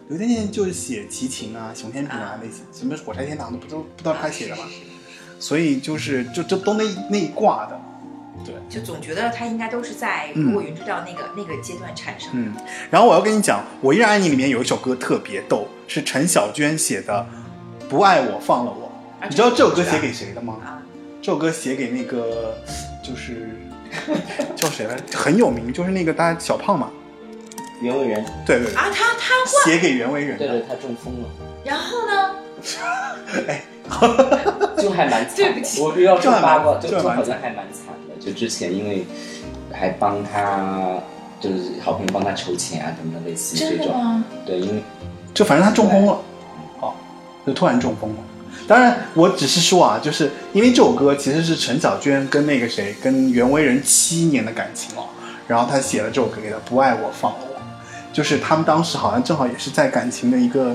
刘天健就是写齐秦啊、熊天平啊那些，什么火柴天堂的，不都不都是他写的吗？所以就是就就都那那一挂的，对。就总觉得它应该都是在嗯如果云知道那个、那个阶段产生的。嗯，然后我要跟你讲，《我依然爱你》里面有一首歌特别逗，是陈小娟写的，《不爱我放了我》。啊你知道这首歌写给谁的吗？啊，这首歌写给那个就是叫谁来着？很有名，就是那个大家小胖嘛。袁惟仁，对对对，啊，他他，写给袁惟仁的。对对，他中风了，然后呢？就还蛮惨的。对不起我要说八卦，就好像还蛮惨的。就之前因为还帮他，就是好朋友帮他筹钱啊，等等，类似于真这种。的吗？对，因为就反正他中风了，哦，就突然中风了。当然，我只是说啊，就是因为这首歌其实是陈小娟跟那个谁，跟袁惟仁七年的感情哦，然后他写了这首歌给他，不爱我放了我，就是他们当时好像正好也是在感情的一个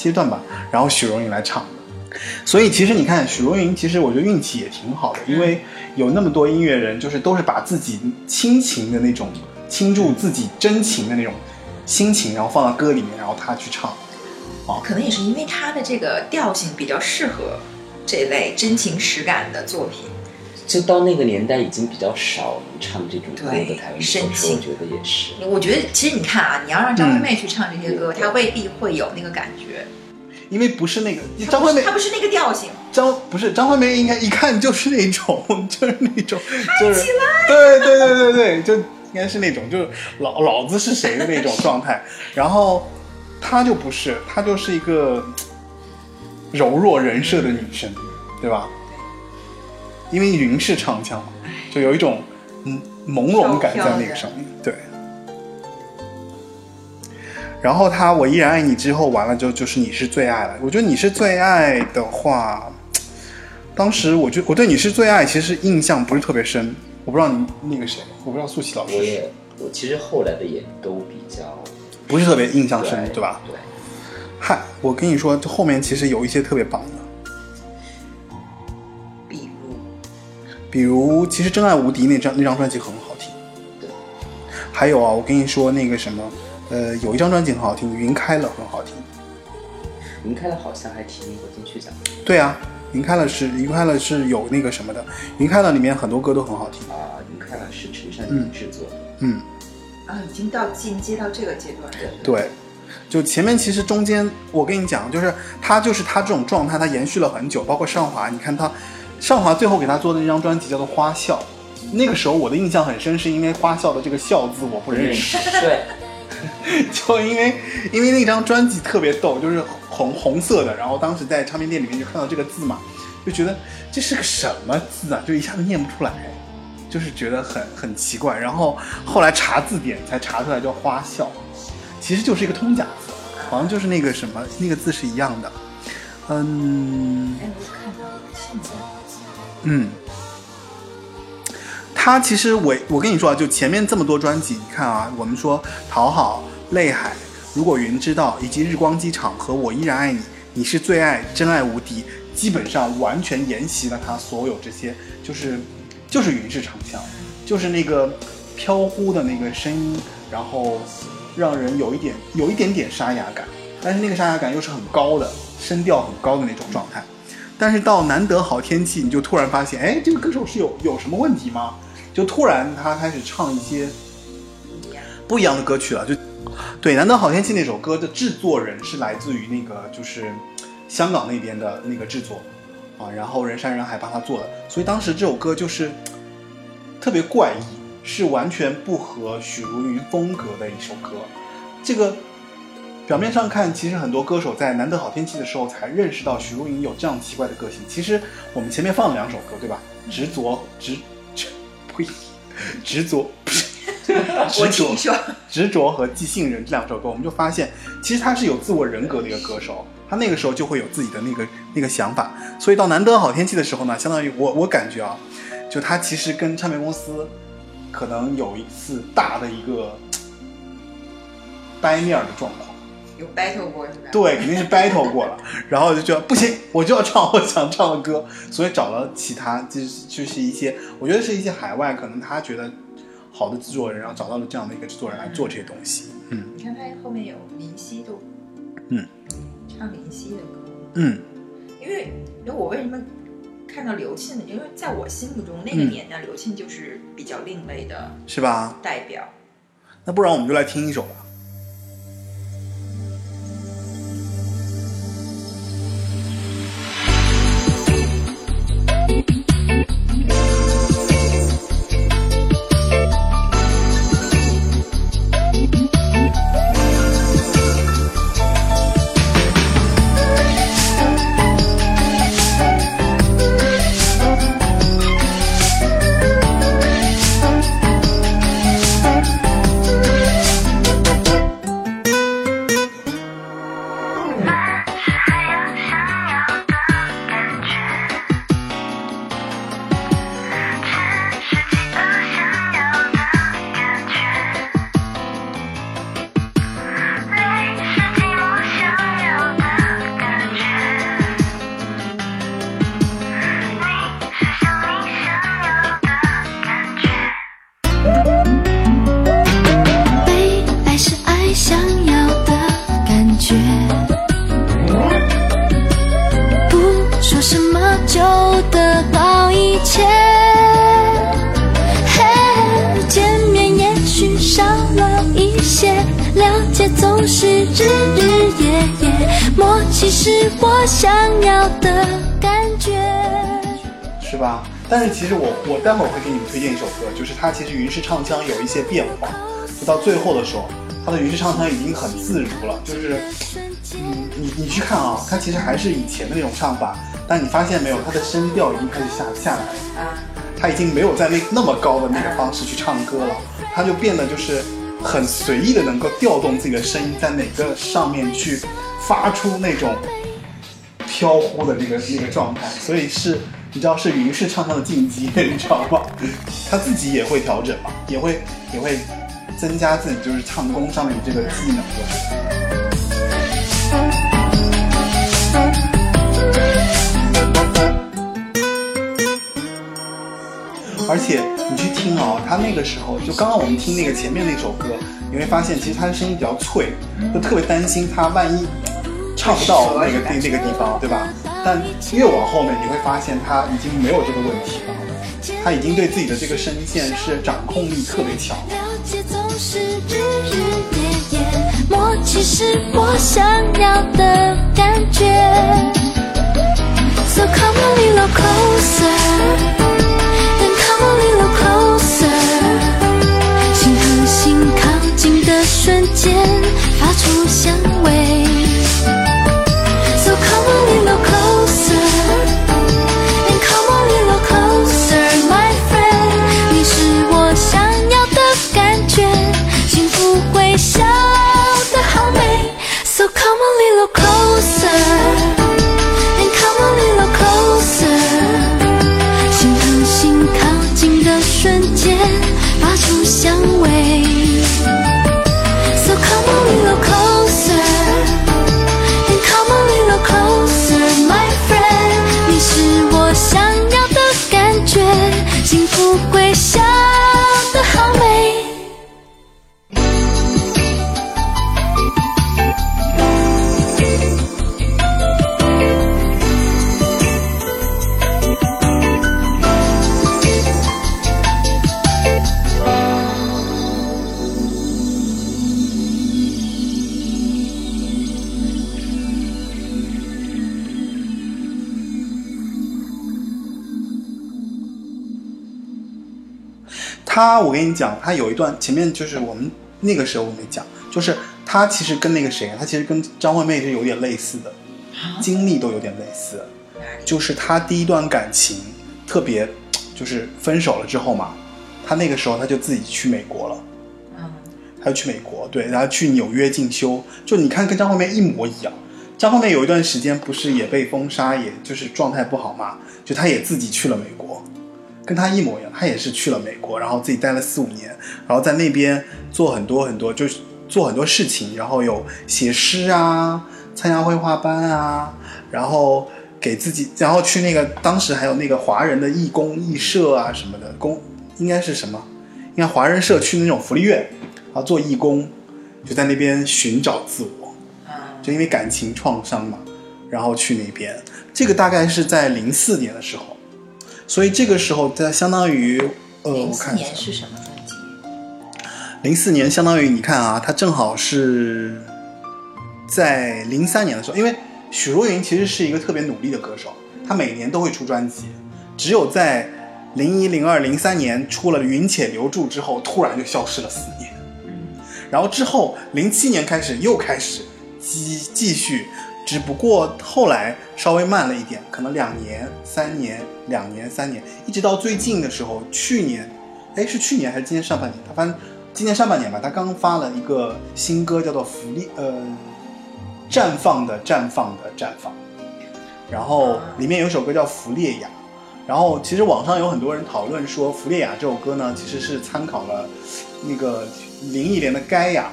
阶段吧，然后许茹芸来唱的。所以其实你看，许茹芸其实我觉得运气也挺好的，因为有那么多音乐人，就是都是把自己亲情的那种倾注自己真情的那种心情，然后放到歌里面，然后他去唱。哦可能也是因为他的这个调性比较适合这类真情实感的作品。就到那个年代已经比较少唱这种歌的台湾歌深手，我觉得也是。我觉得其实你看啊，你要让张惠嗯妹去唱这些歌，她未必会有那个感觉。因为不是那个张惠妹，她不是那个调性。张不是张惠妹，应该一看就是那种，就是那种，就是对对对对对，就应该是那种，就是老老子是谁的那种状态。然后她就不是，她就是一个柔弱人设的女生，对吧？因为云是唱腔嘛，就有一种嗯朦胧感在那个上面，对。然后他我依然爱你之后完了之后就是你是最爱了。我觉得你是最爱的话，当时我觉我对你是最爱其实印象不是特别深。我不知道你那个谁，我不知道素琪老师我也我其实后来的也都比较不是特别印象深，对吧？对，嗨，我跟你说，这后面其实有一些特别棒的，比如其实《真爱无敌》那张那张专辑很好听。对。还有啊，我跟你说那个什么，呃，有一张专辑很好听，《云开了》很好听。云开了好像还提名过金曲奖对啊，云开了是云开了是有那个什么的，云开了里面很多歌都很好听。啊，云开了是陈珊妮制作的，嗯，啊，已经到进阶到这个阶段了。对，就前面其实中间我跟你讲，就是他就是他这种状态，他延续了很久，包括上华，你看他上华最后给他做的那张专辑叫做《花笑》，那个时候我的印象很深，是因为花笑的这个“笑”字我不认识，对，就因为因为那张专辑特别逗，就是红红色的，然后当时在唱片店里面就看到这个字嘛，就觉得这是个什么字啊，就一下子念不出来，就是觉得很很奇怪。然后后来查字典才查出来叫花笑，其实就是一个通假字，好像就是那个什么那个字是一样的。嗯哎，我看到了，现在嗯，他其实我我跟你说啊，就前面这么多专辑，你看啊，我们说讨好、泪海、如果云知道，以及日光机场和我依然爱你，你是最爱，真爱无敌，基本上完全沿袭了他所有这些，就是就是云式长腔，就是那个飘忽的那个声音，然后让人有一点有一点点沙哑感，但是那个沙哑感又是很高的，声调很高的那种状态。但是到难得好天气，你就突然发现，哎，这个歌手是有有什么问题吗？就突然他开始唱一些不一样的歌曲了。就对，难得好天气那首歌的制作人是来自于那个就是香港那边的那个制作啊，然后人山人海帮他做的，所以当时这首歌就是特别怪异，是完全不合许茹芸风格的一首歌。这个表面上看，其实很多歌手在难得好天气的时候才认识到许茹芸有这样奇怪的个性。其实我们前面放了两首歌，对吧？执着执执呸，执着 执着执着和寄信人这两首歌，我们就发现，其实他是有自我人格的一个歌手，他那个时候就会有自己的那个那个想法。所以到难得好天气的时候呢，相当于我我感觉啊，就他其实跟唱片公司可能有一次大的一个 掰面儿的状况。有 battle 过是吧？对，肯定是 battle 过了，然后就觉得不行，我就要唱我想唱的歌，所以找了其他，就是就是一些，我觉得是一些海外可能他觉得好的制作人，然后找到了这样的一个制作人来做这些东西。嗯你看他后面有林夕都，嗯，唱林夕的歌，嗯因为因为我为什么看到刘庆呢？因为在我心目中那个嗯年代，刘庆就是比较另类的是吧？代表。那不然我们就来听一首吧。解总是日日夜夜，默契是我想要的感觉。是吧？但是其实我我待会儿会给你们推荐一首歌，就是它其实云式唱腔有一些变化，就到最后的时候，它的云式唱腔已经很自如了，就是嗯，你你去看啊，它其实还是以前的那种唱法，但你发现没有，它的声调已经开始下下来了。啊，他已经没有在那那么高的那个方式去唱歌了，他就变得就是很随意的能够调动自己的声音，在哪个上面去发出那种飘忽的那个那个状态，所以是你知道是云式唱跳的进阶，你知道吗？他自己也会调整嘛，也会也会增加自己就是唱功上面的这个技能的。而且你去听哦，他那个时候就刚刚我们听那个前面那首歌，你会发现其实他的声音比较脆，就特别担心他万一唱不到那个地那个地方，对吧？但越往后面你会发现他已经没有这个问题了，他已经对自己的这个声线是掌控力特别强。了解总是日日夜夜，默契是我想要的感觉。So come a little closer, 心和心靠近的瞬间，发出香味。他，我跟你讲，他有一段前面就是我们那个时候我没讲，就是他其实跟那个谁，他其实跟张惠妹是有点类似的，经历都有点类似。就是他第一段感情特别，就是分手了之后嘛，他那个时候他就自己去美国了。嗯，他就去美国，对，然后去纽约进修，就你看跟张惠妹一模一样。张惠妹有一段时间不是也被封杀，也就是状态不好嘛，就她也自己去了美国，跟他一模一样，他也是去了美国，然后自己待了四五年，然后在那边做很多很多，就是做很多事情，然后有写诗啊，参加绘画班啊，然后给自己，然后去那个当时还有那个华人的义工义社啊什么的，工应该是什么？应该华人社区那种福利院，然后做义工，就在那边寻找自我，就因为感情创伤嘛，然后去那边。这个大概是在零四年的时候，所以这个时候在相当于呃，我看一下年，是什么专辑？零四年相当于你看啊，它正好是在零三年的时候，因为许茹芸其实是一个特别努力的歌手，她每年都会出专辑，只有在零一、零二、零三年出了《云且留住》之后，突然就消失了四年。然后之后零七年开始又开始继继续，只不过后来稍微慢了一点，可能两年、三年、两年、三年，一直到最近的时候，去年，哎是去年还是今年上半年？他反正今年上半年吧，他刚发了一个新歌，叫做《福利》，呃，绽放的绽放的绽放，然后里面有首歌叫《弗列亚》。然后其实网上有很多人讨论说，《弗列亚》这首歌呢，其实是参考了那个林忆莲的《盖亚》，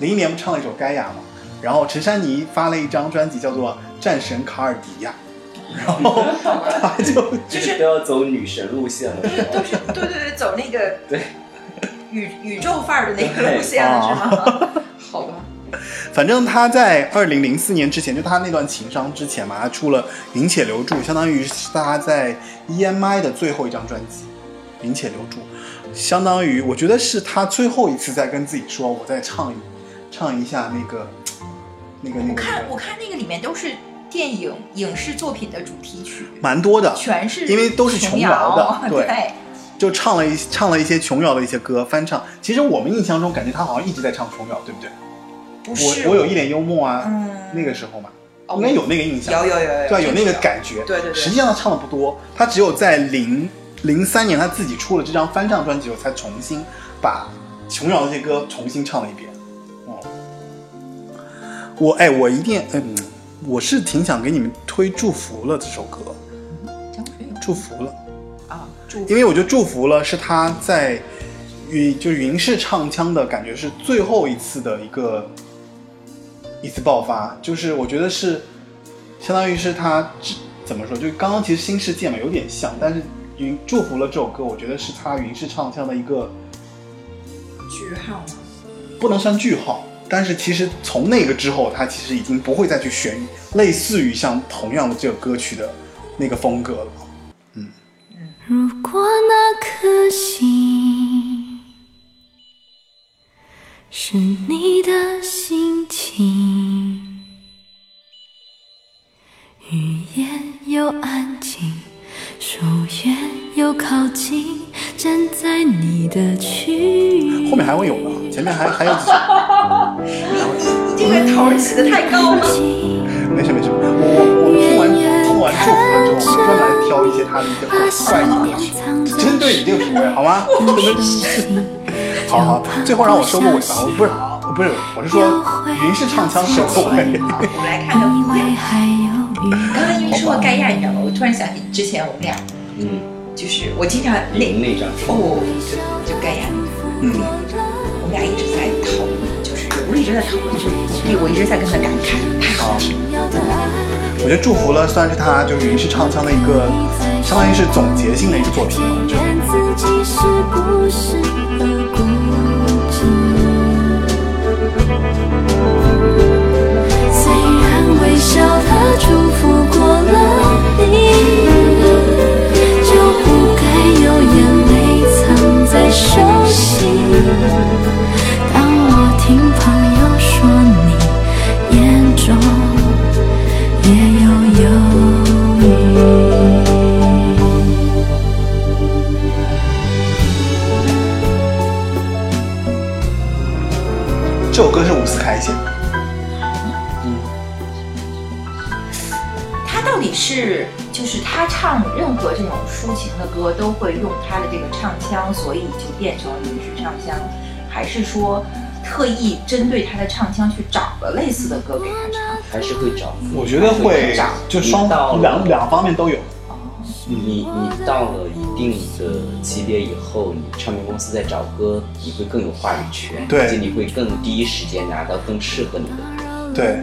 林忆莲不唱了一首《盖亚》嘛，然后陈珊妮发了一张专辑叫做《战神卡尔迪亚》，然后他就 就是都要走女神路线了，是都吗？是 对对对，走那个对宇宇宙范儿的那个路线了，是吗？好吧，反正他在二零零四年之前，就他那段情伤之前嘛，他出了《云且留住》，相当于是他在 EMI 的最后一张专辑《云且留住》，相当于我觉得是他最后一次在跟自己说，我在唱一唱一下那个 那个那个。我看我看那个里面都是电影影视作品的主题曲，蛮多的，全是因为都是琼瑶的对。对，就唱了一唱了一些琼瑶的一些歌翻唱。其实我们印象中感觉他好像一直在唱琼瑶，对不对？不是。我我有一点幽默啊，嗯。那个时候嘛，哦应该有那个印象，有有有有对？有那个感觉，对对对。实际上他唱的不多，他只有在零零三年他自己出了这张翻唱专辑后，才重新把琼瑶的这些歌重新唱了一遍。哦，我哎，我一定嗯，我是挺想给你们推《祝福了》这首歌，张学友《祝福了》。啊，祝因为我觉得《祝福了》是他在云就是云氏唱腔的感觉是最后一次的一个一次爆发，就是我觉得是相当于是他怎么说，就刚刚其实新世界嘛有点像，但是云《祝福了》这首歌，我觉得是他云氏唱腔的一个句号吗？不能算句号。但是其实从那个之后，他其实已经不会再去选类似于像同样的这个歌曲的那个风格了。嗯如果那颗心是你的心情，语言又安静，手远又靠近，站在你的区域。后面还会有呢，前面还还有几你。这个头儿起的太高了。没事没事，我我我听完听完祝福了之后，我专门来挑一些他的一些怪异歌曲，针对你这个品味，好吗？好好，最后让我收个尾吧，我不是不是，我是说云是唱腔收个尾。我们来看看因为还有雨。刚才因为说到盖亚，你知道吗？我突然想起之前我们俩，嗯，就是我经常那那张哦，就就盖亚，嗯，我们俩一直在讨论，就是我一直在讨论就是，因为我一直在跟他感慨，太好。我觉得祝福了算是他就是云式唱腔的一个，相当于是总结性的一个作品了。就看自己是不是很固执。虽然微笑的祝福过了腔，还是说特意针对他的唱腔去找了类似的歌给他唱？还是会找。我觉得会就双两两方面都有。你你到了一定的级别以后，你唱片公司在找歌，你会更有话语权，对而且你会更第一时间拿到更适合你的歌。对，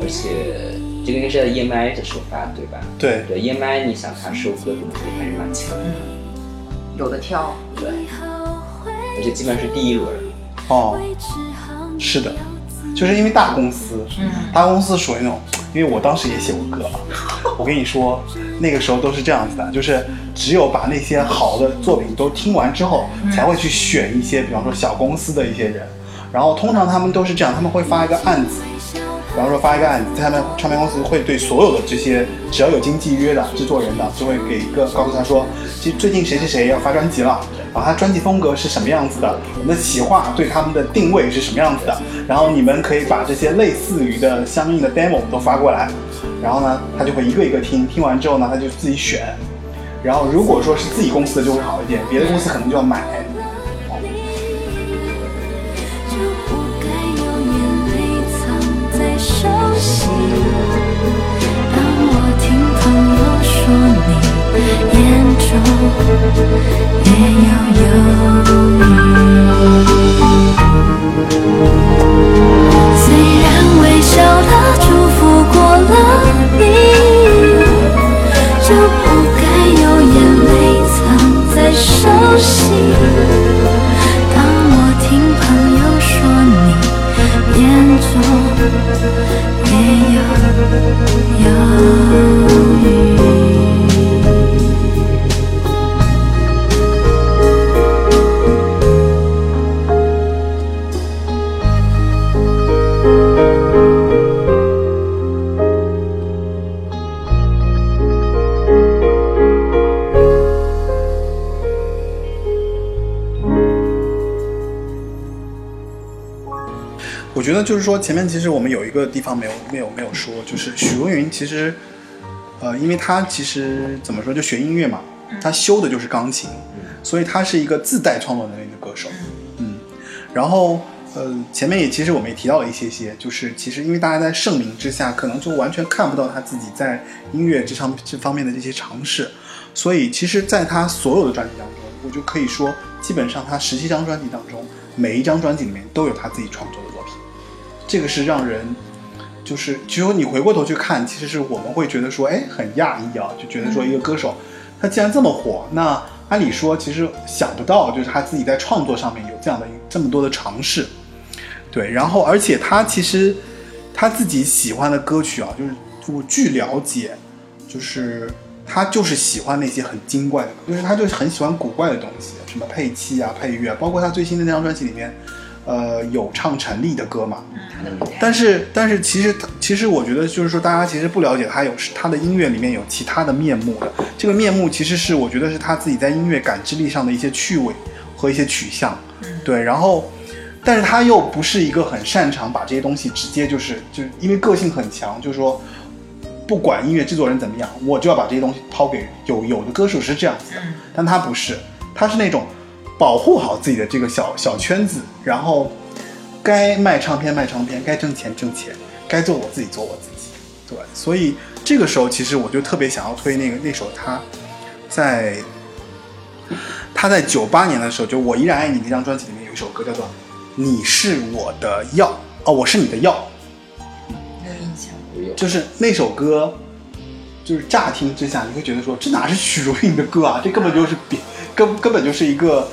而且这个应该是在 EMI 的首发，对吧？对对，EMI 你想他收歌的能力还是蛮强的，有的挑，对，而且基本上是第一轮。哦，是的，就是因为大公司，嗯大公司属于那种，因为我当时也写过歌啊，我跟你说，那个时候都是这样子的，就是只有把那些好的作品都听完之后，才会去选一些，比方说小公司的一些人，然后通常他们都是这样，他们会发一个案子，比方说发一个案子，他们唱片公司会对所有的这些只要有经纪约的制作人的，就会给一个告诉他说，其实最近谁谁谁要发专辑了，然后他专辑风格是什么样子的，我们的企划对他们的定位是什么样子的，然后你们可以把这些类似于的相应的 demo 都发过来，然后呢，他就会一个一个听，听完之后呢，他就自己选，然后如果说是自己公司的就会好一点，别的公司可能就要买。当我听朋友说你眼中别有忧郁，虽然微笑的祝福过了，你就不该有眼泪藏在手心。对。就是说，前面其实我们有一个地方没有没有没有说，就是许茹芸其实，呃，因为她其实怎么说，就学音乐嘛，她修的就是钢琴，所以她是一个自带创作能力的歌手。嗯，然后呃，前面也其实我们也提到了一些些，就是其实因为大家在盛名之下，可能就完全看不到她自己在音乐这上这方面的这些尝试，所以其实在她所有的专辑当中，我就可以说，基本上她十七张专辑当中，每一张专辑里面都有他自己创作的这个是让人。就是，只有你回过头去看，其实是我们会觉得说，哎，很讶异啊，就觉得说一个歌手，他既然这么火，那按理说其实想不到，就是他自己在创作上面有这样的这么多的尝试，对，然后而且他其实他自己喜欢的歌曲啊，就是我据了解，就是他就是喜欢那些很精怪的，就是他就很喜欢古怪的东西，什么配器啊、配乐，包括他最新的那张专辑里面，呃，有唱陈粒的歌嘛，但是，但是其实，其实我觉得就是说，大家其实不了解他有他的音乐里面有其他的面目的。这个面目其实是我觉得是他自己在音乐感知力上的一些趣味和一些取向，对。然后，但是他又不是一个很擅长把这些东西直接就是就是因为个性很强，就是说不管音乐制作人怎么样，我就要把这些东西抛给有有的歌手是这样子的，嗯但他不是，他是那种保护好自己的这个小小圈子，然后该卖唱片卖唱片，该挣钱挣钱，该做我自己做我自己。对，所以这个时候其实我就特别想要推那个那首他在他在九八年的时候，就《我依然爱你》那张专辑里面有一首歌叫做《你是我的药》哦，我是你的药，没有印象。没有就是那首歌，就是乍听之下你会觉得说这哪是许茹芸的歌啊，这根本就是别根根本就是一个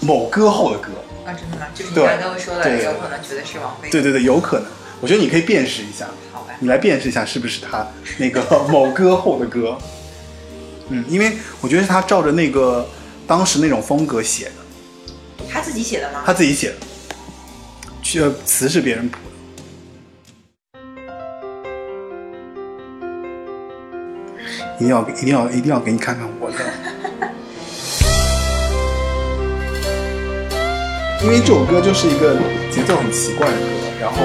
某歌后的歌。啊，真的吗？就是你对刚刚说的，对有可能觉得是王菲。对对对，有可能。我觉得你可以辨识一下，好吧。你来辨识一下是不是他那个 某歌后的歌。嗯，因为我觉得是他照着那个当时那种风格写的，他自己写的吗？他自己写的，去呃词是别人谱的。一定要一定要一定要给你看看我的，因为这首歌就是一个节奏很奇怪的歌，然后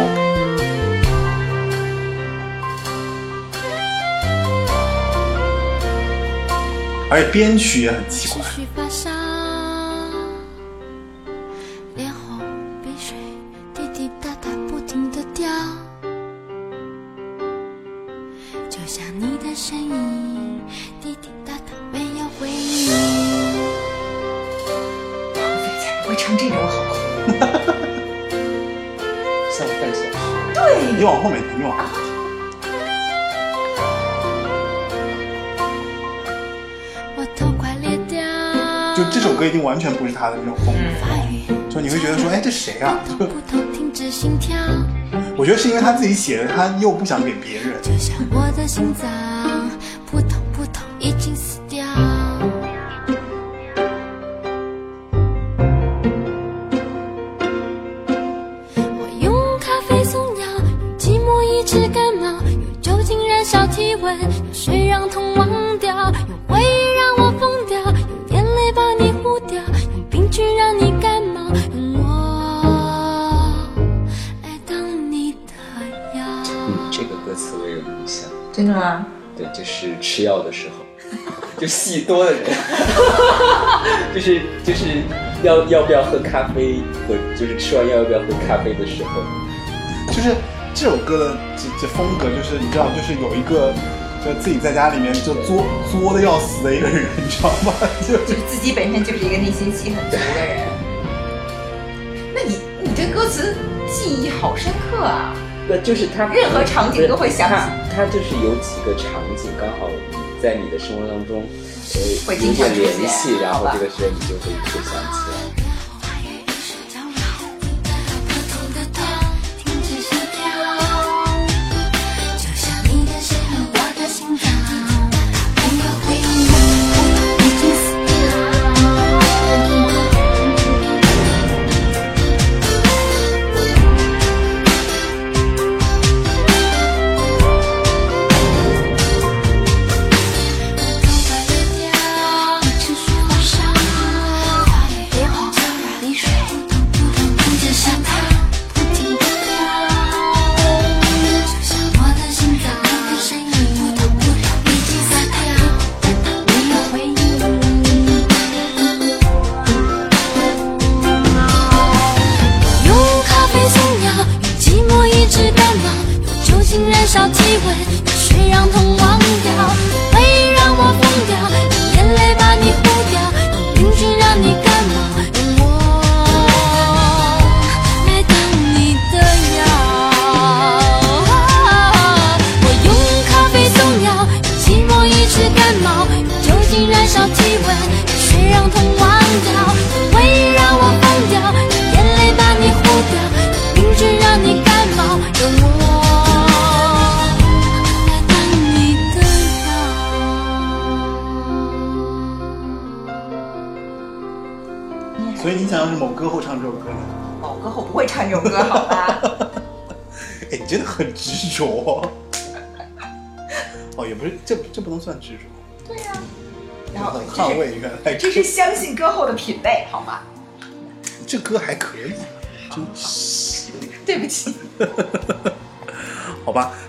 而且编曲也很奇怪。完全不是他的那种风格，就你会觉得说，哎，这谁啊？就扑通停止心跳，我觉得是因为他自己写的，他又不想给别人。就像我的心脏多的人，就是就是要要不要喝咖啡和就是吃完药要不要喝咖啡的时候，就是这首歌的这这风格，就是你知道，就是有一个就自己在家里面就作作的要死的一个人，你知道吗？就就是自己本身就是一个内心戏很足的人。那你你这歌词记忆好深刻啊！那就是他任何场景都会想起他，他就是有几个场景刚好在你的生活当中，呃，有点联系，然后这个时候你就会会想起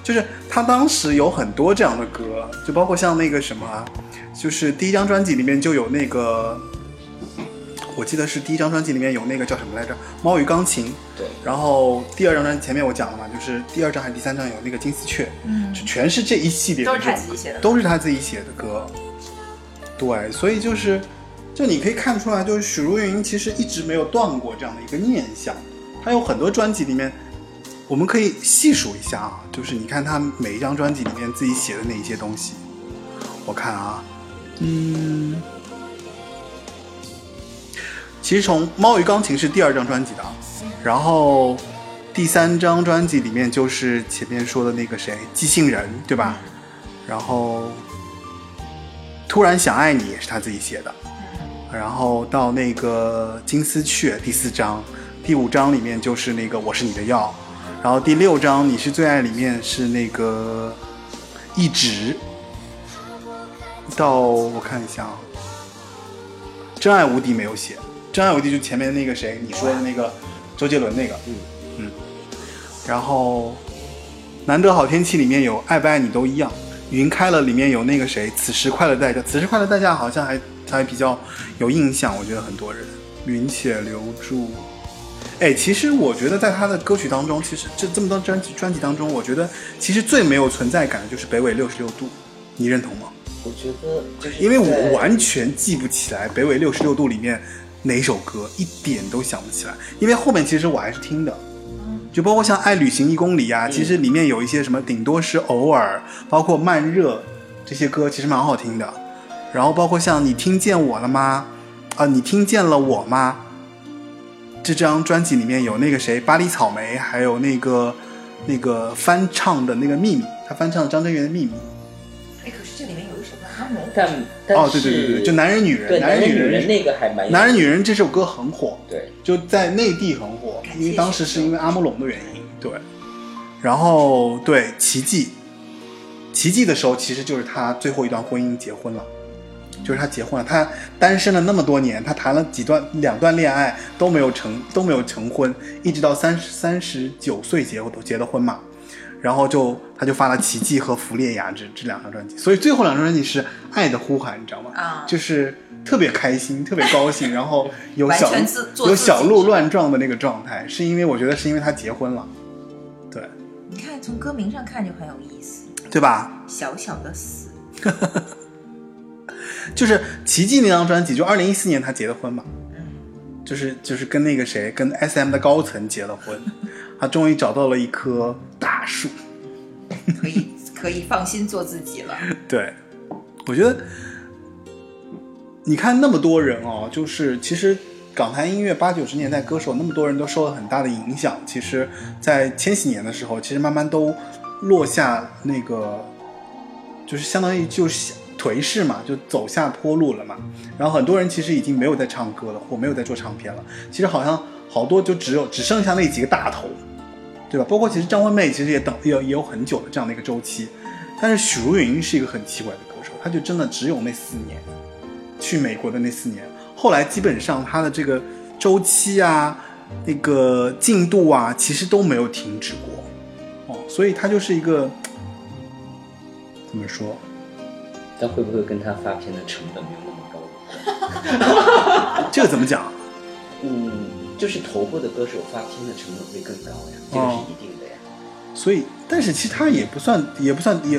就是他当时有很多这样的歌，就包括像那个什么啊，就是第一张专辑里面就有那个，我记得是第一张专辑里面有那个叫什么来着，《猫与钢琴》。对，然后第二张专辑前面我讲了嘛，就是第二张还是第三张有那个金丝雀，嗯就全是这一系列的都是他自己写的都是他自己写的歌。对，所以就是，就你可以看出来，就是许茹芸其实一直没有断过这样的一个念想。她有很多专辑里面，我们可以细数一下啊，就是你看他每一张专辑里面自己写的那一些东西。我看啊，嗯，其实从《猫与钢琴》是第二张专辑的，然后第三张专辑里面就是前面说的那个谁，寄信人，对吧？然后突然想爱你也是他自己写的，然后到那个金丝雀第四章，第五章里面就是那个我是你的药，然后第六章你是最爱里面是那个一直，到我看一下啊，真爱无敌没有写，真爱无敌就前面那个谁你说的那个周杰伦那个，嗯。嗯，然后难得好天气里面有爱不爱你都一样，云开了里面有那个谁，此时快乐代价，此时快乐代价好像还还比较有印象，我觉得很多人。云且留住。哎，其实我觉得在他的歌曲当中，其实这这么多专辑专辑当中，我觉得其实最没有存在感的就是北纬六十六度，你认同吗？我觉得就是因为我完全记不起来北纬六十六度里面哪首歌，一点都想不起来。因为后面其实我还是听的，就包括像《爱旅行一公里》啊，其实里面有一些什么，顶多是偶尔，包括慢热这些歌，其实蛮好听的。然后包括像你听见我了吗？啊，你听见了我吗？这张专辑里面有那个谁，巴黎草莓，还有那个那个翻唱的那个秘密，他翻唱张震岳的秘密。哎，可是这里面有一首歌还蛮但但哦，对对对对，就男人女人，男人人。女人那个还蛮男人女人这首歌很火，对。就在内地很火，因为当时是因为阿姆龙的原因，对。然后对奇迹，奇迹的时候其实就是他最后一段婚姻结婚了，就是他结婚了，他单身了那么多年，他谈了几段两段恋爱都没有成都没有成婚，一直到三十三十九岁结都结的婚嘛。然后就他就发了《奇迹》和《弗列雅》这这两张专辑，所以最后两张专辑是《爱的呼喊》，你知道吗？啊。就是特别开心，特别高兴，然后有小有小鹿乱撞的那个状态，是因为我觉得是因为他结婚了，对。你看从歌名上看就很有意思，对吧？小小的死，就是《奇迹》那张专辑，就二零一四年他结的婚嘛，嗯，就是就是跟那个谁，跟 S M 的高层结了婚，他终于找到了一棵大树。可以可以放心做自己了。对，我觉得你看那么多人哦，就是其实港台音乐八九十年代歌手那么多人都受了很大的影响。其实，在千禧年的时候，其实慢慢都落下那个，就是相当于就是颓势嘛，就走下坡路了嘛。然后很多人其实已经没有在唱歌了，或没有在做唱片了。其实好像好多就只有只剩下那几个大头。对吧？包括其实张惠妹其实也等也有也有很久的这样的一个周期，但是许茹芸是一个很奇怪的歌手，她就真的只有那四年，去美国的那四年，后来基本上她的这个周期啊、那个进度啊，其实都没有停止过，哦，所以她就是一个怎么说？但会不会跟他发片的成本没有那么高？这个怎么讲？嗯，就是头部的歌手发片的成本会更高呀，这个是一定的呀。所以，但是其实她也不算，也不算，也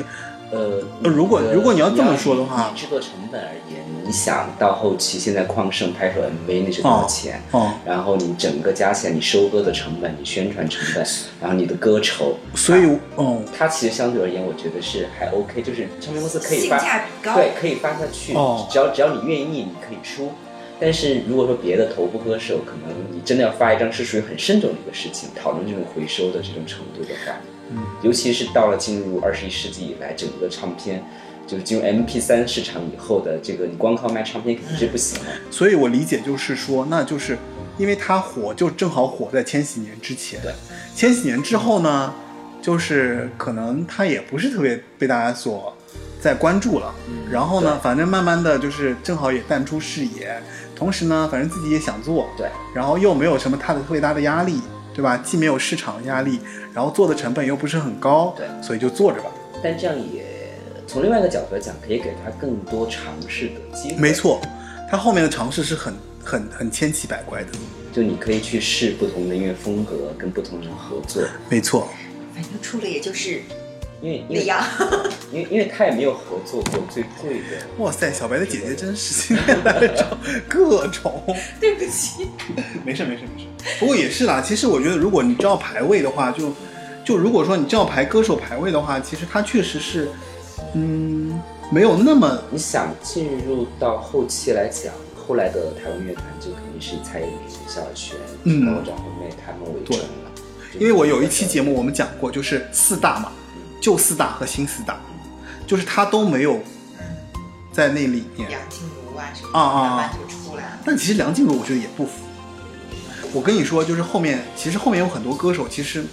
呃，呃如果如果你要这么说的话以制作成本而言，你想到后期现在旷盛拍摄 MV 那是多少钱？哦，然后你整个加起来，你收割的成本，你宣传成本，然后你的歌酬，所以哦它其实相对而言，我觉得是还 OK，就是唱片公司可以性发，价比高。对，可以发下去，哦只要只要你愿意，你可以出。但是如果说别的头部歌手，可能你真的要发一张是属于很慎重的一个事情，讨论这种回收的这种程度的话，嗯，尤其是到了进入二十一世纪以来，整个唱片就是进入 MP 三市场以后的这个，你光靠卖唱片肯定是不行的。所以我理解就是说，那就是因为它火，就正好火在千禧年之前。对，千禧年之后呢，就是可能它也不是特别被大家所在关注了。嗯然后呢，反正慢慢的就是正好也淡出视野，同时呢，反正自己也想做，对，然后又没有什么太特别大的压力，对吧？既没有市场压力，然后做的成本又不是很高，对，所以就做着吧。但这样也从另外一个角度来讲，可以给他更多尝试的机会。没，错，他后面的尝试是很很很千奇百怪的，就你可以去试不同的音乐风格，跟不同人合作。没错。反正出了也就是因为因为。因为 因为他也没有合作过最贵的，哇塞，小白的姐姐真是今天来找 各种，对不起，没事没事没事。不过也是啦，其实我觉得如果你知道排位的话，就就如果说你知道排歌手排位的话，其实他确实是，嗯，没有那么你想进入到后期来讲，后来的台湾乐团就肯定是以蔡依林、萧亚轩、嗯包括张惠妹他们为主了。因为我有一期节目我们讲过，就是四大嘛，旧四大和新四大，就是他都没有在那里面。梁静茹啊什么的，啊啊啊慢慢就出来了。但其实梁静茹我觉得也不服。我跟你说，就是后面其实后面有很多歌手其实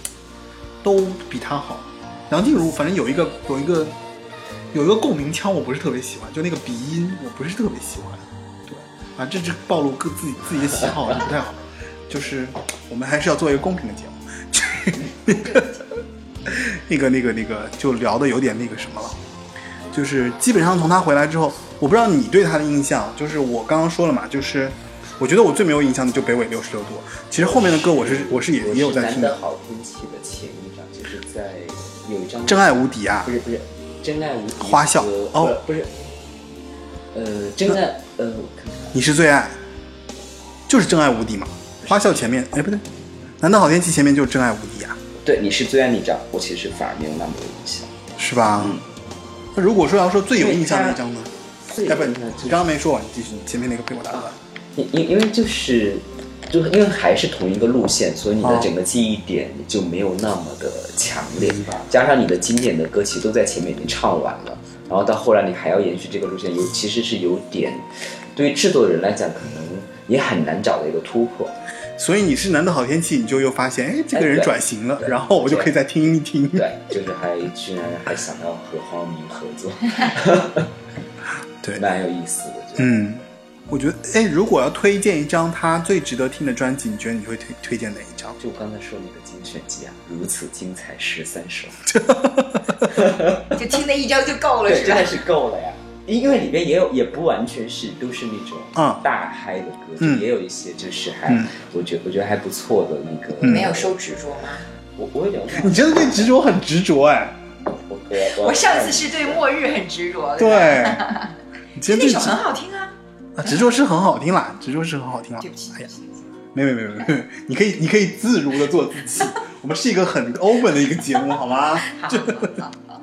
都比他好。梁静茹反正有一个有一个有一个共鸣腔，我不是特别喜欢，就那个鼻音我不是特别喜欢。对啊，这是暴露个自己自己的喜好，不太好。就是我们还是要做一个公平的节目。那个那个那个就聊的有点那个什么了。就是基本上从他回来之后，我不知道你对他的印象，就是我刚刚说了嘛，就是我觉得我最没有印象的就北纬六十六度。其实后面的歌我是我是也也有在听的，好天气的前一张，就是在有一张真爱无敌啊不，是不是真爱无敌花笑哦不是，呃真爱呃你是最爱，就是真爱无敌嘛。花笑前面，哎不对，难道好天气前面就是真爱无敌啊，对你是最爱那张，我其实反而没有那么有印象。是吧？嗯那如果说要说最有印象的一张呢？哎不，你刚刚没说完，你继续，前面那个被我打断。因因因为就是，就因为还是同一个路线，所以你的哦整个记忆点就没有那么的强烈，加上你的经典的歌曲都在前面已经唱完了，然后到后来你还要延续这个路线，有其实是有点，对于制作人来讲可能也很难找到一个突破。所以你是难得好天气，你就又发现，哎，这个人转型了，对然后我就可以再听一听。对，就是还居然还想要和黄明合作，对 蛮有意思的。嗯，我觉得，哎，如果要推荐一张他最值得听的专辑，你觉得你会推推荐哪一张？就我刚才说那个精选集啊，如此精彩十三首，就听那一张就够了，对，是吧真的？是够了呀。因为里面也有，也不完全是都是那种嗯大嗨的歌，嗯就也有一些就是还，嗯我觉我觉得还不错的那个。嗯没有收执着吗？我我有点忘了，你真的对执着很执着哎。我我我上次是对末日很执着的，对，那首很好听啊。啊，执着是很好听啦，执着是很好听啦对不起，。哎呀，没有没有没有没有，你可以你可以自如的做自己，我们是一个很 open 的一个节目，好吗？好好好好，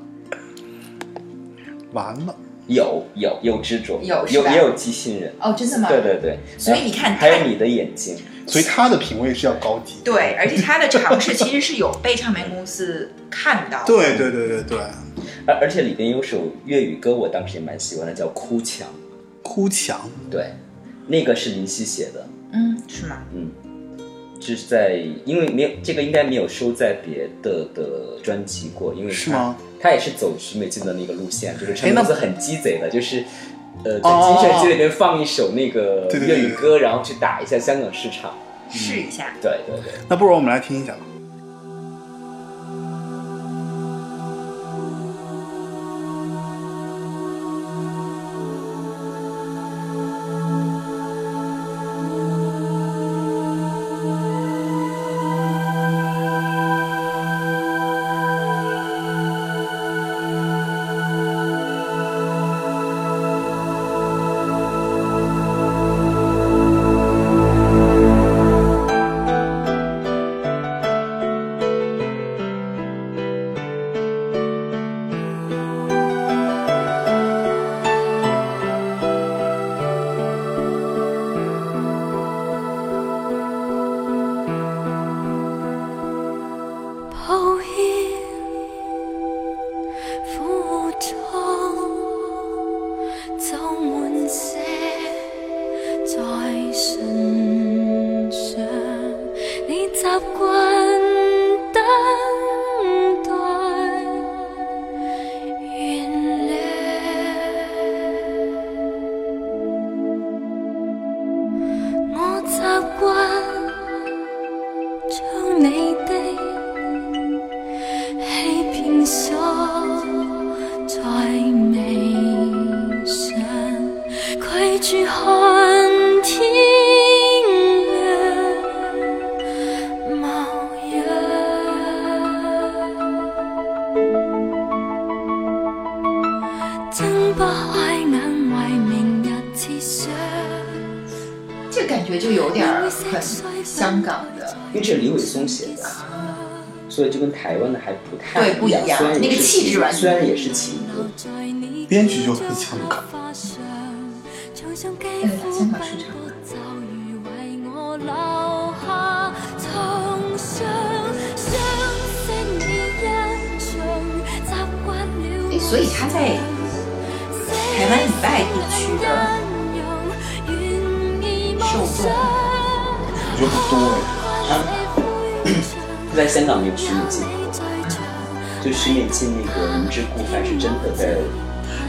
完了，有有有执着，有有也有机器人，哦，真的吗？对对对。所以你看还有你的眼睛，所以他的品味是要高级。对，而且他的尝试其实是有被唱片公司看到。对对对对对，而而且里边有首粤语歌，我当时也蛮喜欢的，叫《哭墙》。哭墙，对，那个是林夕写的，嗯，是吗？嗯，就是在因为没有这个应该没有收在别的的专辑过，因为是吗？他也是走徐美静的那个路线，就是唱哎那片公司很鸡贼的，就是呃在哦精选集里面放一首那个对对对粤语歌，然后去打一下香港市场。试一下。对对对，那不如我们来听一下吧。所以就跟台湾的还不太对不一样虽然也那个是气质完全虽然也是情歌，编曲就很香港。那个香港市场哎，所以他在香港没有徐美静，就徐美静那个《明知故犯》是真的在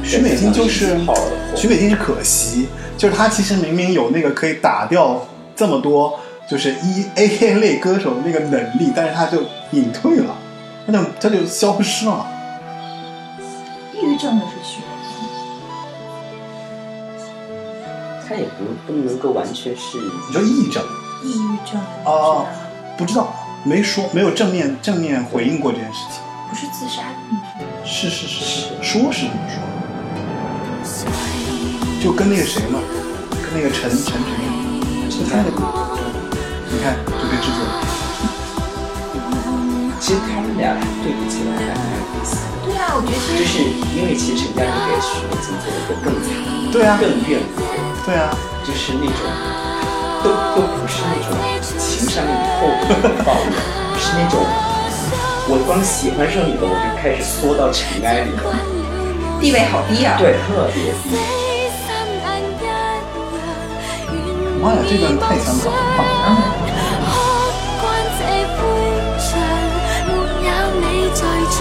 徐美静就是好了徐美静是可惜，就是她其实明明有那个可以打掉这么多就是一 A K 类歌手的那个能力，但是她就隐退了，她就她就消失了。抑郁症的是徐美静，他也不不能够完全是你说抑郁症？抑郁症哦不知道，没说没有正面正面回应过这件事情。不是自杀的那种。是是是是，说是这么说，就跟那个谁嘛，跟那个陈陈什么，是他的歌，你看就被制作人。其实他们俩对比起来还蛮有意思，对啊，我觉得就是因为其实陈嘉玲给徐美静做了一个更惨、对啊，更怨妇，对啊，就是那种都都不是那种情商以后的那种抱怨，是那种我光喜欢上你了，我就开始缩到尘埃里了，地位好低啊。对，特别低。妈呀，这段太香港了，在场，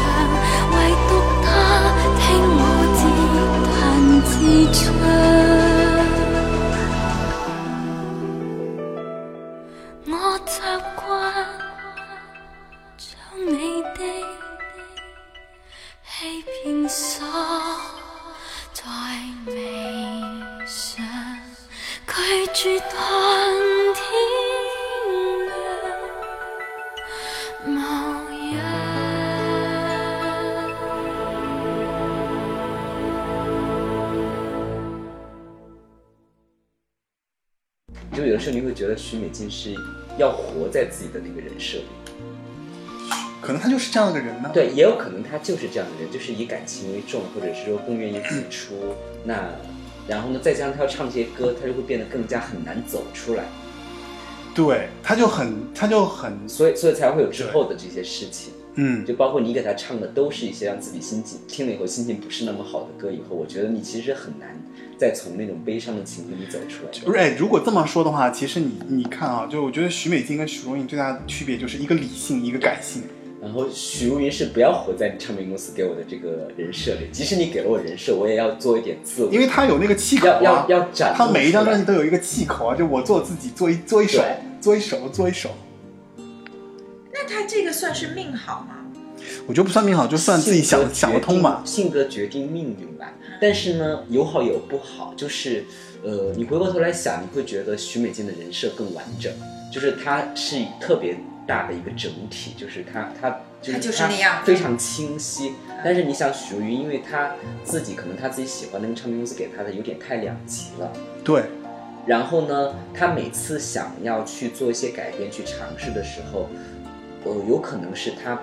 会觉得徐美静是要活在自己的那个人设里，可能他就是这样的人呢。对，也有可能她就是这样的人，就是以感情为重，或者是说更愿意付出。那然后呢，再加上她要唱这些歌，她就会变得更加很难走出来，对，他就很他就很所以所以才会有之后的这些事情。嗯，就包括你给他唱的都是一些让自己心情听了以后心情不是那么好的歌，以后我觉得你其实很难再从那种悲伤的情绪里走出来。不是，哎，如果这么说的话，其实你你看啊，就我觉得徐美静跟许茹芸最大的区别就是一个理性，一个感性。然后许茹芸是不要活在唱片公司给我的这个人设里，即使你给了我人设，我也要做一点自我，因为他有那个气口啊，要要要展他每一张专辑都有一个气口啊，就我做自己，做一做一首，做一首，做一首。那他这个算是命好吗？我觉得不算命好，就算自己想想得通吧。性格决定命运吧。但是呢，有好有不好，就是呃，你回过头来想，你会觉得许美静的人设更完整，就是她是特别大的一个整体，就是他，他就是她就是那样非常清晰。但是你想许茹芸，因为她自己可能她自己喜欢那个唱片公司给她的有点太两极了。对，然后呢，他每次想要去做一些改变、去尝试的时候，呃，有可能是他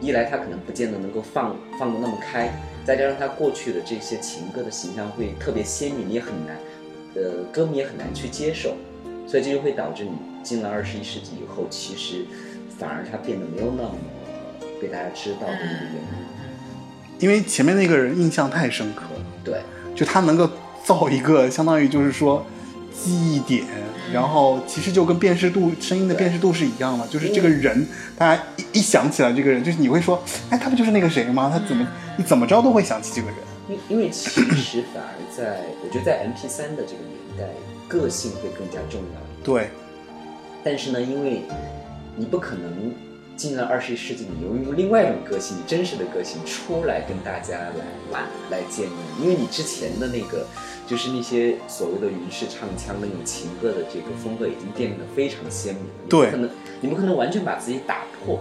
一来他可能不见得能够放放得那么开，再加上他过去的这些情歌的形象会特别鲜明，你也很难，呃，歌迷也很难去接受，所以这就会导致你进了二十一世纪以后，其实反而他变得没有那么被大家知道的一个原因。因为前面那个人印象太深刻了，对，就他能够造一个相当于就是说记忆点，然后其实就跟辨识度声音的辨识度是一样的，就是这个人，大家一一想起来这个人，就是你会说，哎，他不就是那个谁吗？他怎么你怎么着都会想起这个人。因因为其实反而在，我觉得在 MP 三的这个年代，个性会更加重要。对，但是呢，因为你不可能进了二十一世纪，你用用另外一种个性，你真实的个性出来跟大家来玩来见面，因为你之前的那个就是那些所谓的云式唱腔的那种情歌的这个风格已经变得非常鲜明，对可能你不可能完全把自己打破。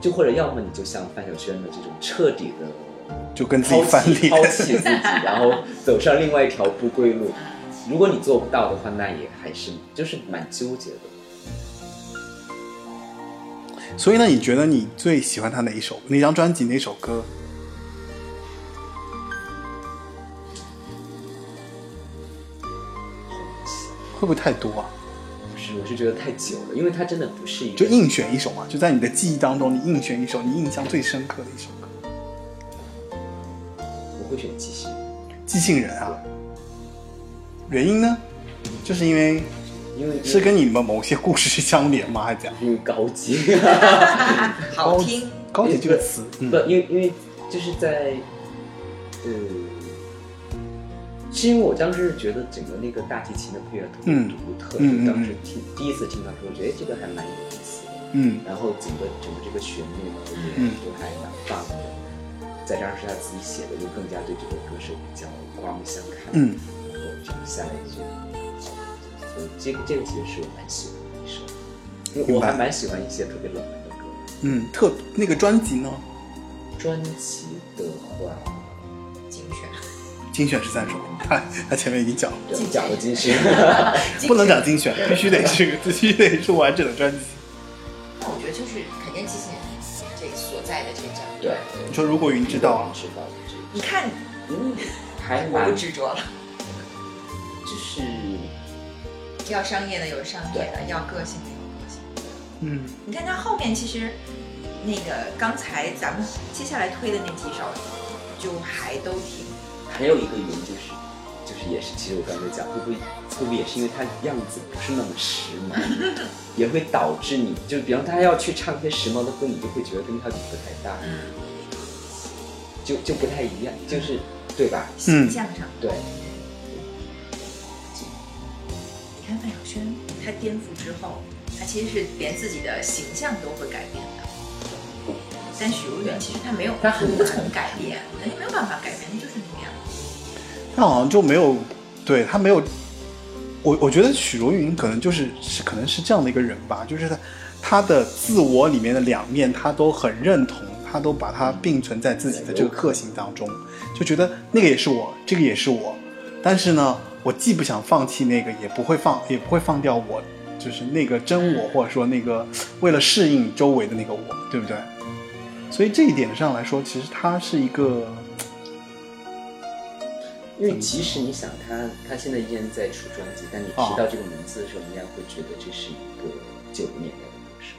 就或者要么你就像范晓萱的这种彻底的就跟自己翻脸。抛弃自己，然后走上另外一条不归路。如果你做不到的话，那也还是就是蛮纠结的。所以呢，你觉得你最喜欢他哪一首哪张专辑哪首歌？会不会太多啊？不是，我是觉得太久了，因为它真的不是一个就硬选一首嘛，就在你的记忆当中，你硬选一首你印象最深刻的一首歌。我会选即兴，即兴人啊，原因呢，就是因为因为是跟你们某些故事相连吗？还是怎样？因为高级，好听，高级这个词，嗯不，因为因为就是在呃。是因为我当时是觉得整个那个大提琴的配乐特别嗯独特，嗯嗯就当时听第一次听到的时候，我觉得哎这个还蛮有意思的。嗯然后整个整个这个旋律呢也嗯都还蛮棒的，再加上是他自己写的，就更加对这个歌手比较刮目相看。嗯，然后这样下来就，所以这个这个其实是我蛮喜欢的一首，因为我还蛮喜欢一些特别冷门的歌。嗯，特那个专辑呢，专辑的话，精选，精选十三首，他他前面已经讲了，对。讲了精选，不能讲精选，必须得是 必须得是完整的专辑。那我觉得就是肯定机器人这所在的这张，对，你说如果云知道啊，知道，你看嗯，还蛮不执着了，就是要商业的有商业的，要个性的有个性的。嗯，你看他后面其实那个刚才咱们接下来推的那几首，就还都挺还有一个原因就是，就是也是，其实我刚才讲，会不会会不会也是因为他样子不是那么时髦，也会导致你就比方他要去唱一些时髦的歌，你就会觉得跟他比不太搭，嗯就就不太一样，就是对吧？形象上。对，范晓萱，她颠覆之后，她其实是连自己的形象都会改变的。但许茹芸其实她没有，她很无从改变，人家没有办法改变，她就是那个样子。他好像就没有，对他没有，我我觉得许茹芸可能就是是可能是这样的一个人吧，就是他他的自我里面的两面，他都很认同，他都把它并存在自己的这个个性当中，就觉得那个也是我，这个也是我，但是呢，我既不想放弃那个，也不会放，也不会放掉我，就是那个真我，或者说那个为了适应周围的那个我，对不对？所以这一点上来说，其实他是一个，因为即使你想他，他现在依然在出专辑，但你提到这个名字的时候，应该会觉得这是一个九零年代的歌手。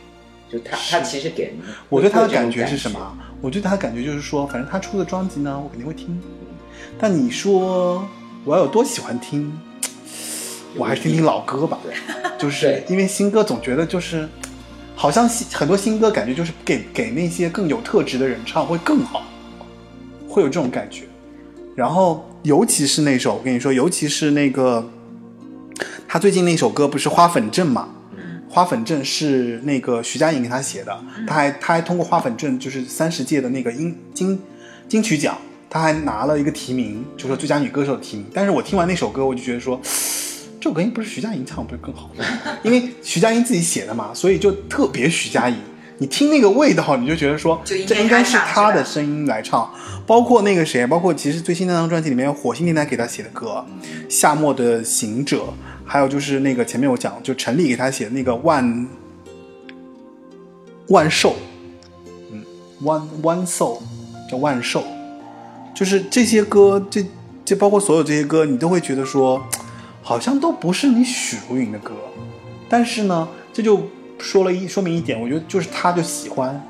就他，他其实给人，我对他的感觉是什么？我对他的感觉就是说，反正他出的专辑呢，我肯定会听。但你说我要有多喜欢听，我还是听听老歌吧。对，就是因为新歌总觉得就是，好像新很多新歌感觉就是给给那些更有特质的人唱会更好，会有这种感觉。然后尤其是那首，我跟你说，尤其是那个他最近那首歌不是《花粉症》嘛？花粉症是那个徐佳莹给他写的，他还他还通过花粉症就是三十届的那个音金金曲奖，他还拿了一个提名，就说最佳女歌手的提名。但是我听完那首歌，我就觉得说，这首歌应不是徐佳莹唱，不是更好吗？因为徐佳莹自己写的嘛，所以就特别徐佳莹。你听那个味道，你就觉得说，应这应该是她的声音来唱。包括那个谁，包括其实最新那张专辑里面，火星电台给他写的歌，《夏末的行者》，还有就是那个前面我讲，就陈粒给他写的那个万万寿，嗯，One One Soul 叫万寿，就是这些歌，这这包括所有这些歌，你都会觉得说，好像都不是你许茹芸的歌，但是呢，这就说了一说明一点，我觉得就是他就喜欢，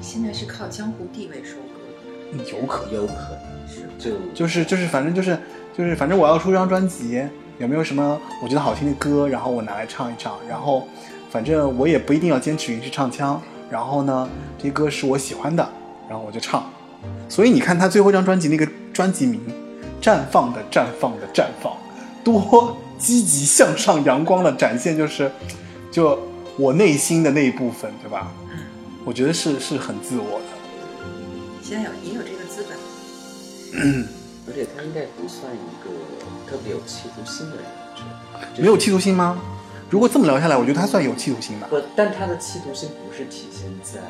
现在是靠江湖地位收割的。有可能。有可能是就就是就是，反正就是就是反正我要出张专辑，有没有什么我觉得好听的歌，然后我拿来唱一唱，然后反正我也不一定要坚持云式唱腔，然后呢，这些歌是我喜欢的，然后我就唱。所以你看他最后一张专辑那个专辑名《绽放的绽放的绽放》，多积极向上、阳光的展现，就是就我内心的那一部分，对吧？嗯，我觉得是是很自我的。现在有也有这个资本。而且他应该不算一个特别有企图心的人，没有企图心吗？如果这么聊下来，我觉得他算有企图心吧。不，但他的企图心不是体现在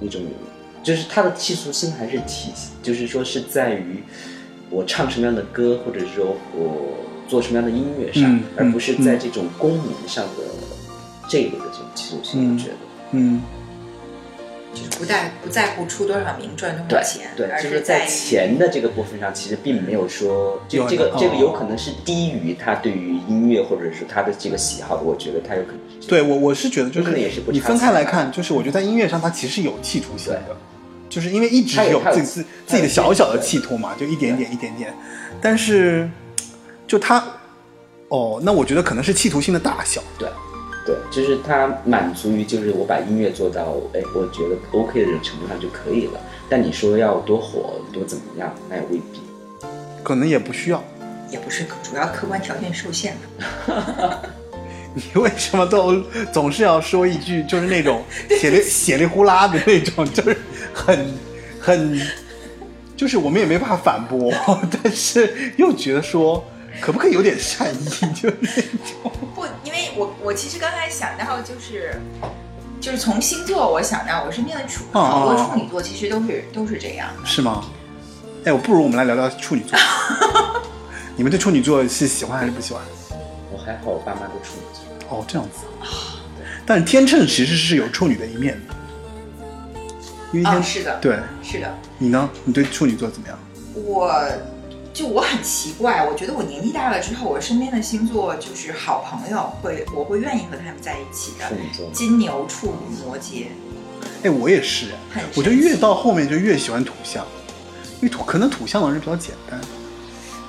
那种，就是他的企图心还是体，就是说是在于我唱什么样的歌，或者是说我做什么样的音乐上，嗯而不是在这种功名上的这一类的这种企图心。嗯我觉得，嗯，就是不在不在乎出多少名赚多少钱，对，而就是在钱的这个部分上，其实并没有说这有这个哦。这个有可能是低于他对于音乐或者是他的这个喜好的，我觉得他有可能是这样。对我我是觉得就可能也是不你分开来看，就是我觉得在音乐上他其实有企图心的，就是因为一直有自己自自己的小小的企图嘛，就一点点一点点，但是就他哦，那我觉得可能是企图心的大小。对，对，就是他满足于就是我把音乐做到哎，我觉得 OK 的这种程度上就可以了。但你说要多火多怎么样，那也未必。可能也不需要。也不是主要客观条件受限了。你为什么都总是要说一句就是那种 血里血里呼啦的那种，就是很很，就是我们也没办法反驳，但是又觉得说可不可以有点善意，就是那种。不，因为我我其实刚才想到就是。就是从星座，我想到我身边的处哦好多处女座，其实都是都是这样的。是吗？哎，我不如我们来聊聊处女座。你们对处女座是喜欢还是不喜欢？我还好，我爸妈都处女座。哦，这样子。但是天秤其实是有处女的一面的，因为天、啊，是的，对是的，你呢？你对处女座怎么样？我就我很奇怪，我觉得我年纪大了之后，我身边的星座就是好朋友会，我会愿意和他们在一起的处。女座，金牛、处女、摩羯，哎，我也是，很我就越到后面就越喜欢土象，因为土可能土象的人比较简单，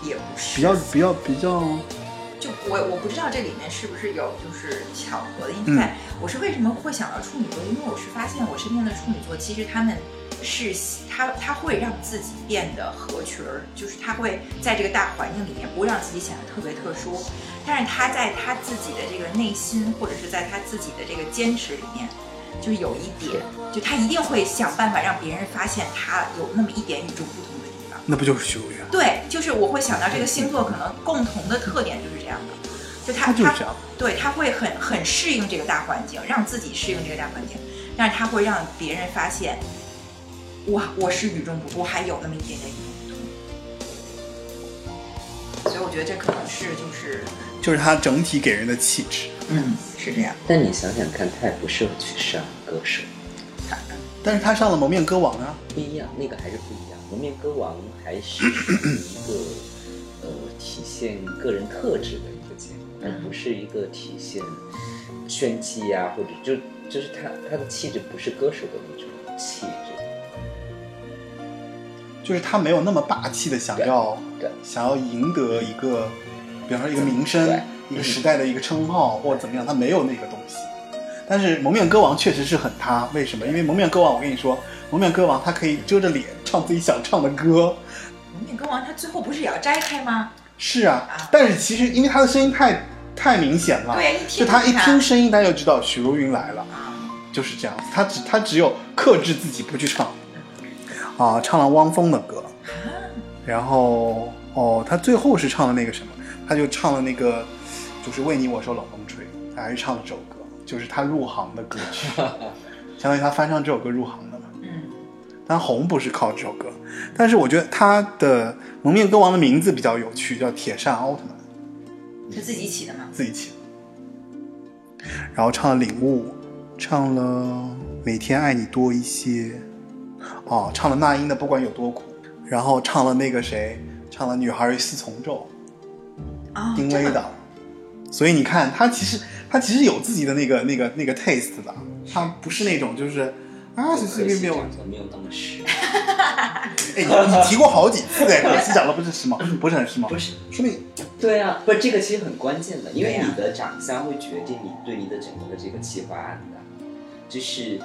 也不是比较比较比较，就我我不知道这里面是不是有就是巧合的因在。我是为什么会想到处女座？因为我是发现我身边的处女座，其实他们是他他会让自己变得合群儿，就是他会在这个大环境里面不会让自己显得特别特殊，但是他在他自己的这个内心或者是在他自己的这个坚持里面。就有一点，就他一定会想办法让别人发现他有那么一点与众不同的地方。那不就是许茹芸？对，就是我会想到这个星座可能共同的特点就是这样的，就他他。对，他会很很适应这个大环境，让自己适应这个大环境，但是他会让别人发现，哇，我是与众不同，我还有那么一点点与众不同。所以我觉得这可能是就是，就是他整体给人的气质。嗯，是这样。但你想想看，他也不适合去上歌手，但是他上了《蒙面歌王》啊，不一样，那个还是不一样。蒙面歌王还是一个呃体现个人特质的而不是一个体现炫技呀、或者就就是他他的气质不是歌手的那种气质。就是他没有那么霸气的想要对想要赢得一个，比方说一个名声，一个时代的一个称号或者怎么样，他没有那个东西。但是《蒙面歌王》确实是很他，为什么？因为《蒙面歌王》，我跟你说，《蒙面歌王》他可以遮着脸唱自己想唱的歌。蒙面歌王他最后不是也要摘开吗？是啊啊，但是其实因为他的声音太太明显了，对，一听就他一听声音，大家就知道许茹芸来了。啊，就是这样子，他只他只有克制自己不去唱，啊，唱了汪峰的歌，然后哦，他最后是唱了那个什么，他就唱了那个，就是为你我受冷风吹，他还是唱了这首歌，就是他入行的歌曲，相当于他翻唱这首歌入行的嘛。嗯，但红不是靠这首歌，但是我觉得他的蒙面歌王的名字比较有趣，叫铁扇奥特曼。他自己起的吗。自己起的。然后唱了《领悟》，唱了《每天爱你多一些》，哦，唱了那英的《不管有多苦》，然后唱了那个谁，唱了《女孩与四重奏啊》，丁薇的。所以你看，他其实他其实有自己的那个那个那个 taste 的，他不是那种就是啊，随随便便我长得没有那么时髦。哎，你你提过好几次哎，可惜长得不是时髦，不是很时髦，不是，说明对啊，不，这个其实很关键的，因为你的长相会决定你对你的整个的这个企划案的，就是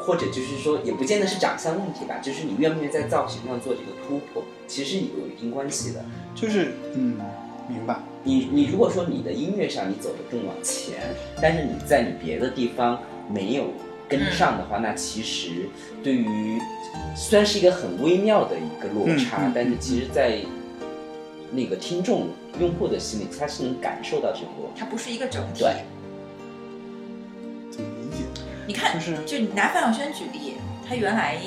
或者就是说，也不见得是长相问题吧，就是你愿不愿意在造型上做这个突破，其实有一定关系的。就是嗯，明白。你你如果说你的音乐上你走得更往前，但是你在你别的地方没有跟上的话，那其实对于虽然是一个很微妙的一个落差，但是其实，在那个听众用户的心里，他是能感受到这个落差。它不是一个整体。对，怎么理解？你看，就是就你拿范晓萱举例，她原来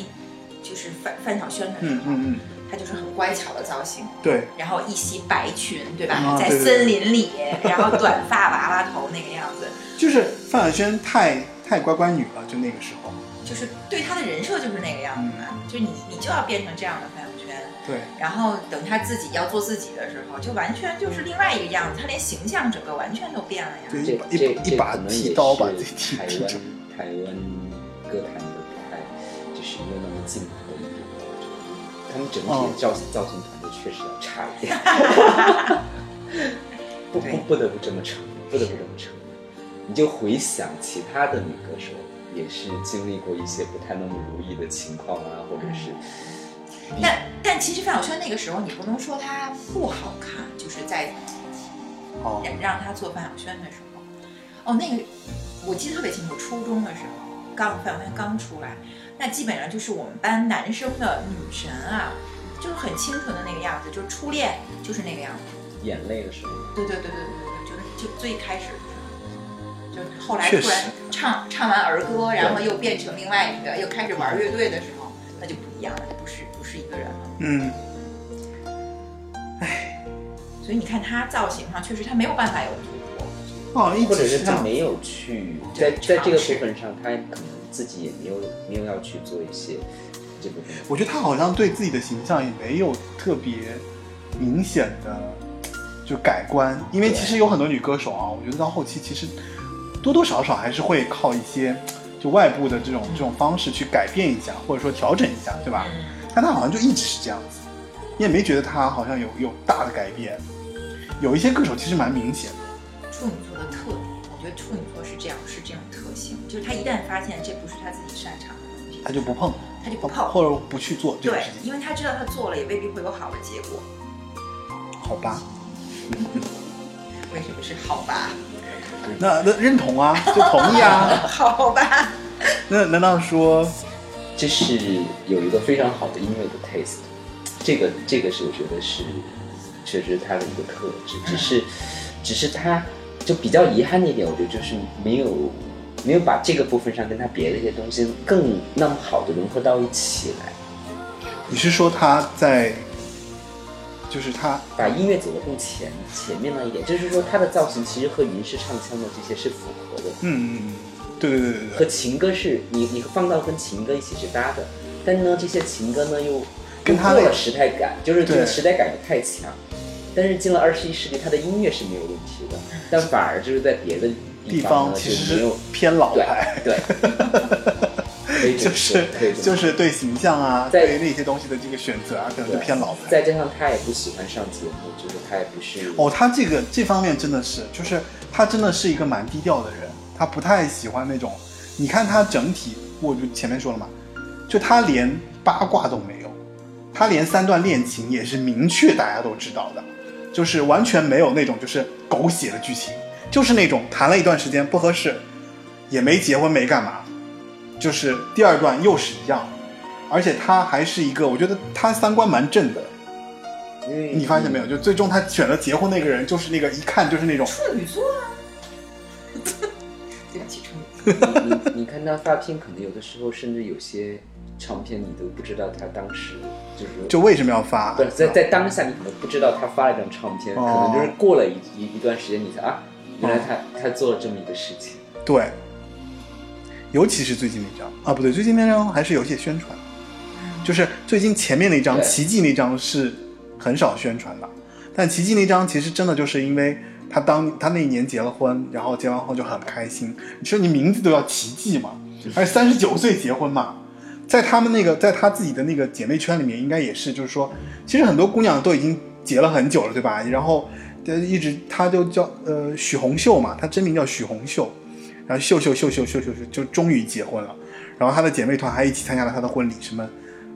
就是范范晓萱的时候，嗯嗯嗯，她就是很乖巧的造型，对，然后一袭白裙，对吧？啊在对对对森林里，然后短发娃娃头那个样子，就是范晓萱太太乖乖女了，就那个时候。就是对她的人设就是那个样子嘛，就你你就要变成这样的朋友圈。对，然后等她自己要做自己的时候，就完全就是另外一个样子，她连形象整个完全都变了呀。对，一把一把一把剃刀把是自己剃台湾剃成。台湾歌坛的不太，就是没有那么进步的一点。我觉得他们整体造型、造型团队确实要差一点，不对不不得不这么承认，不得不这么承认。你就回想其他的女歌手，也是经历过一些不太那么如意的情况啊，或者是但但其实范晓萱那个时候，你不能说她不好看，就是在哦，让让她做范晓萱的时候，哦，那个我记得特别清楚，初中的时候，刚范晓萱刚出来，那基本上就是我们班男生的女神啊，就是很清纯的那个样子，就是初恋就是那个样子。眼泪的时候，对对对对对对，就是就最开始就后来突然唱唱完儿歌，然后又变成另外一个，又开始玩乐队的时候，那就不一样了，就不是不是一个人了。嗯，所以你看他造型上确实他没有办法有突破。哦，一或者。是他没有去在在这个部分上，他可能自己也没有没有要去做一些这部分。我觉得他好像对自己的形象也没有特别明显的就改观，因为其实有很多女歌手啊，我觉得到后期其实多多少少还是会靠一些就外部的这种这种方式去改变一下，或者说调整一下，对吧？嗯，但他好像就一直是这样子，你也没觉得他好像有有大的改变。有一些歌手其实蛮明显的，处女座的特点，我觉得处女座是这样，是这种特性，就是他一旦发现这不是他自己擅长的东西，他就不碰，他就不碰。或者不去做这个对事，情，因为他知道他做了也未必会有好的结果。好吧？为什么是好吧？那那认同啊，就同意啊。好吧。那难道说这是有一个非常好的音乐的 taste，这个这个是我觉得是确实他的一个特质，只是只是他就比较遗憾的一点，我觉得就是没有没有把这个部分上跟他别的一些东西更那么好的融合到一起来，你是说他在，就是他把音乐走得更前前面了一点，就是说他的造型其实和云式唱腔的这些是符合的。嗯嗯嗯，对对对对和，情歌是你你放到跟情歌一起是搭的，但呢这些情歌呢又跟他的又过了时代感，就是这个时代感又太强。但是进了二十一世纪，他的音乐是没有问题的，但反而就是在别的地方呢方其实没有偏老对牌，对，可以就是就是对形象啊，在对那些东西的这个选择啊，可能就偏老派。再加上他也不喜欢上节目，就是他也不是哦，他这个这方面真的是，就是他真的是一个蛮低调的人，他不太喜欢那种。你看他整体，我就前面说了嘛，就他连八卦都没有，他连三段恋情也是明确大家都知道的，就是完全没有那种就是狗血的剧情，就是那种谈了一段时间不合适，也没结婚没干嘛，就是第二段又是一样，而且他还是一个，我觉得他三观蛮正的。因为你发现没有？就最终他选择结婚那个人，就是那个一看就是那种处女座啊。对不起，处女座。你你你看他发片，可能有的时候甚至有些唱片你都不知道他当时就是就为什么要发？不是在在当下，你可能不知道他发了一张唱片，哦可能就是过了一一一段时间，你才啊，原来他、他做了这么一个事情。对，尤其是最近那张啊，不对，最近那张还是有些宣传，就是最近前面那张奇迹那张是很少宣传的，但奇迹那张其实真的就是因为他当他那一年结了婚，然后结完婚就很开心，你说你名字都要奇迹嘛，而三十九岁结婚嘛，在他们那个在他自己的那个姐妹圈里面，应该也是就是说，其实很多姑娘都已经结了很久了，对吧？然后。一直，他就叫呃许红秀嘛，他真名叫许红秀。然后秀秀秀秀秀秀秀就终于结婚了。然后她的姐妹团还一起参加了她的婚礼什么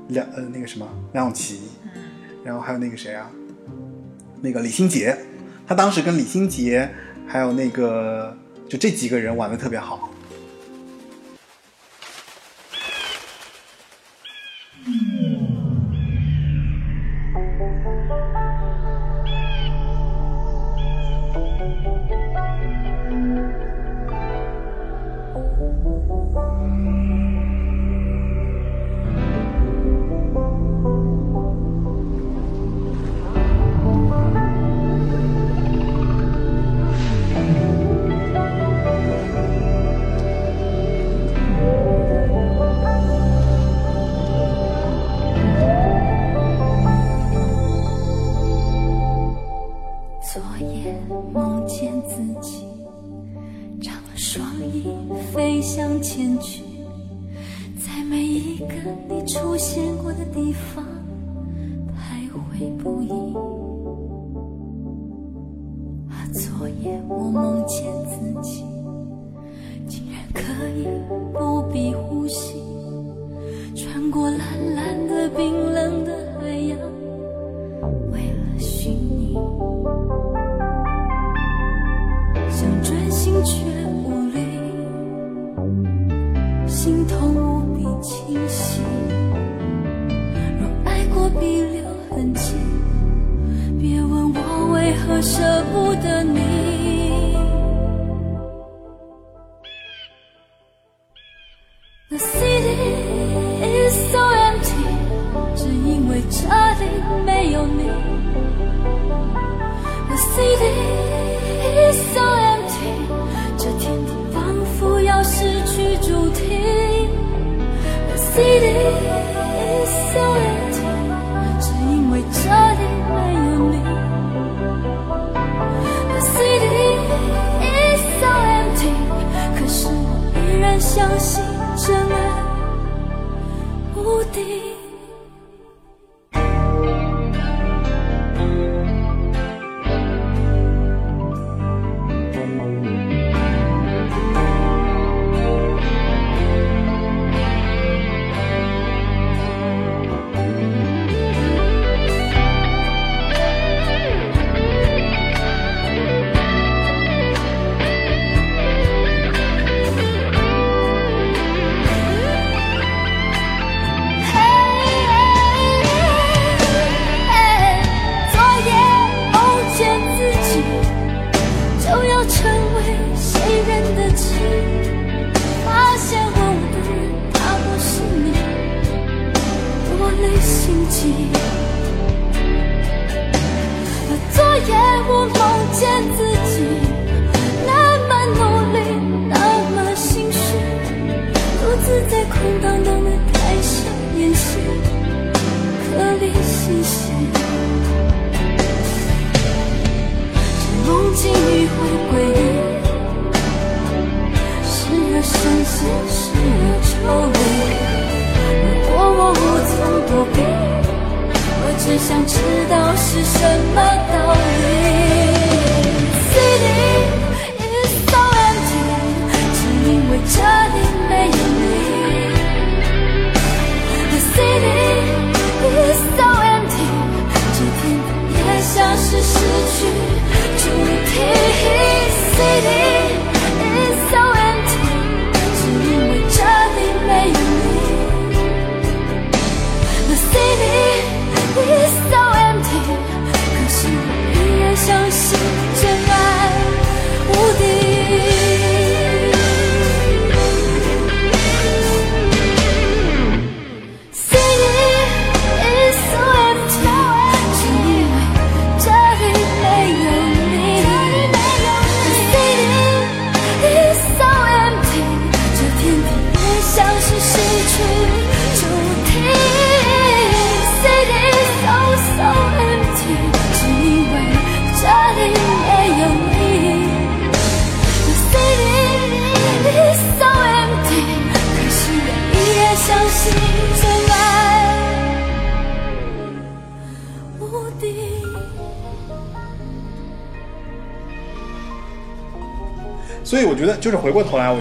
梁呃那个什么梁咏琪然后还有那个谁啊那个李心洁。她当时跟李心洁还有那个就这几个人玩的特别好。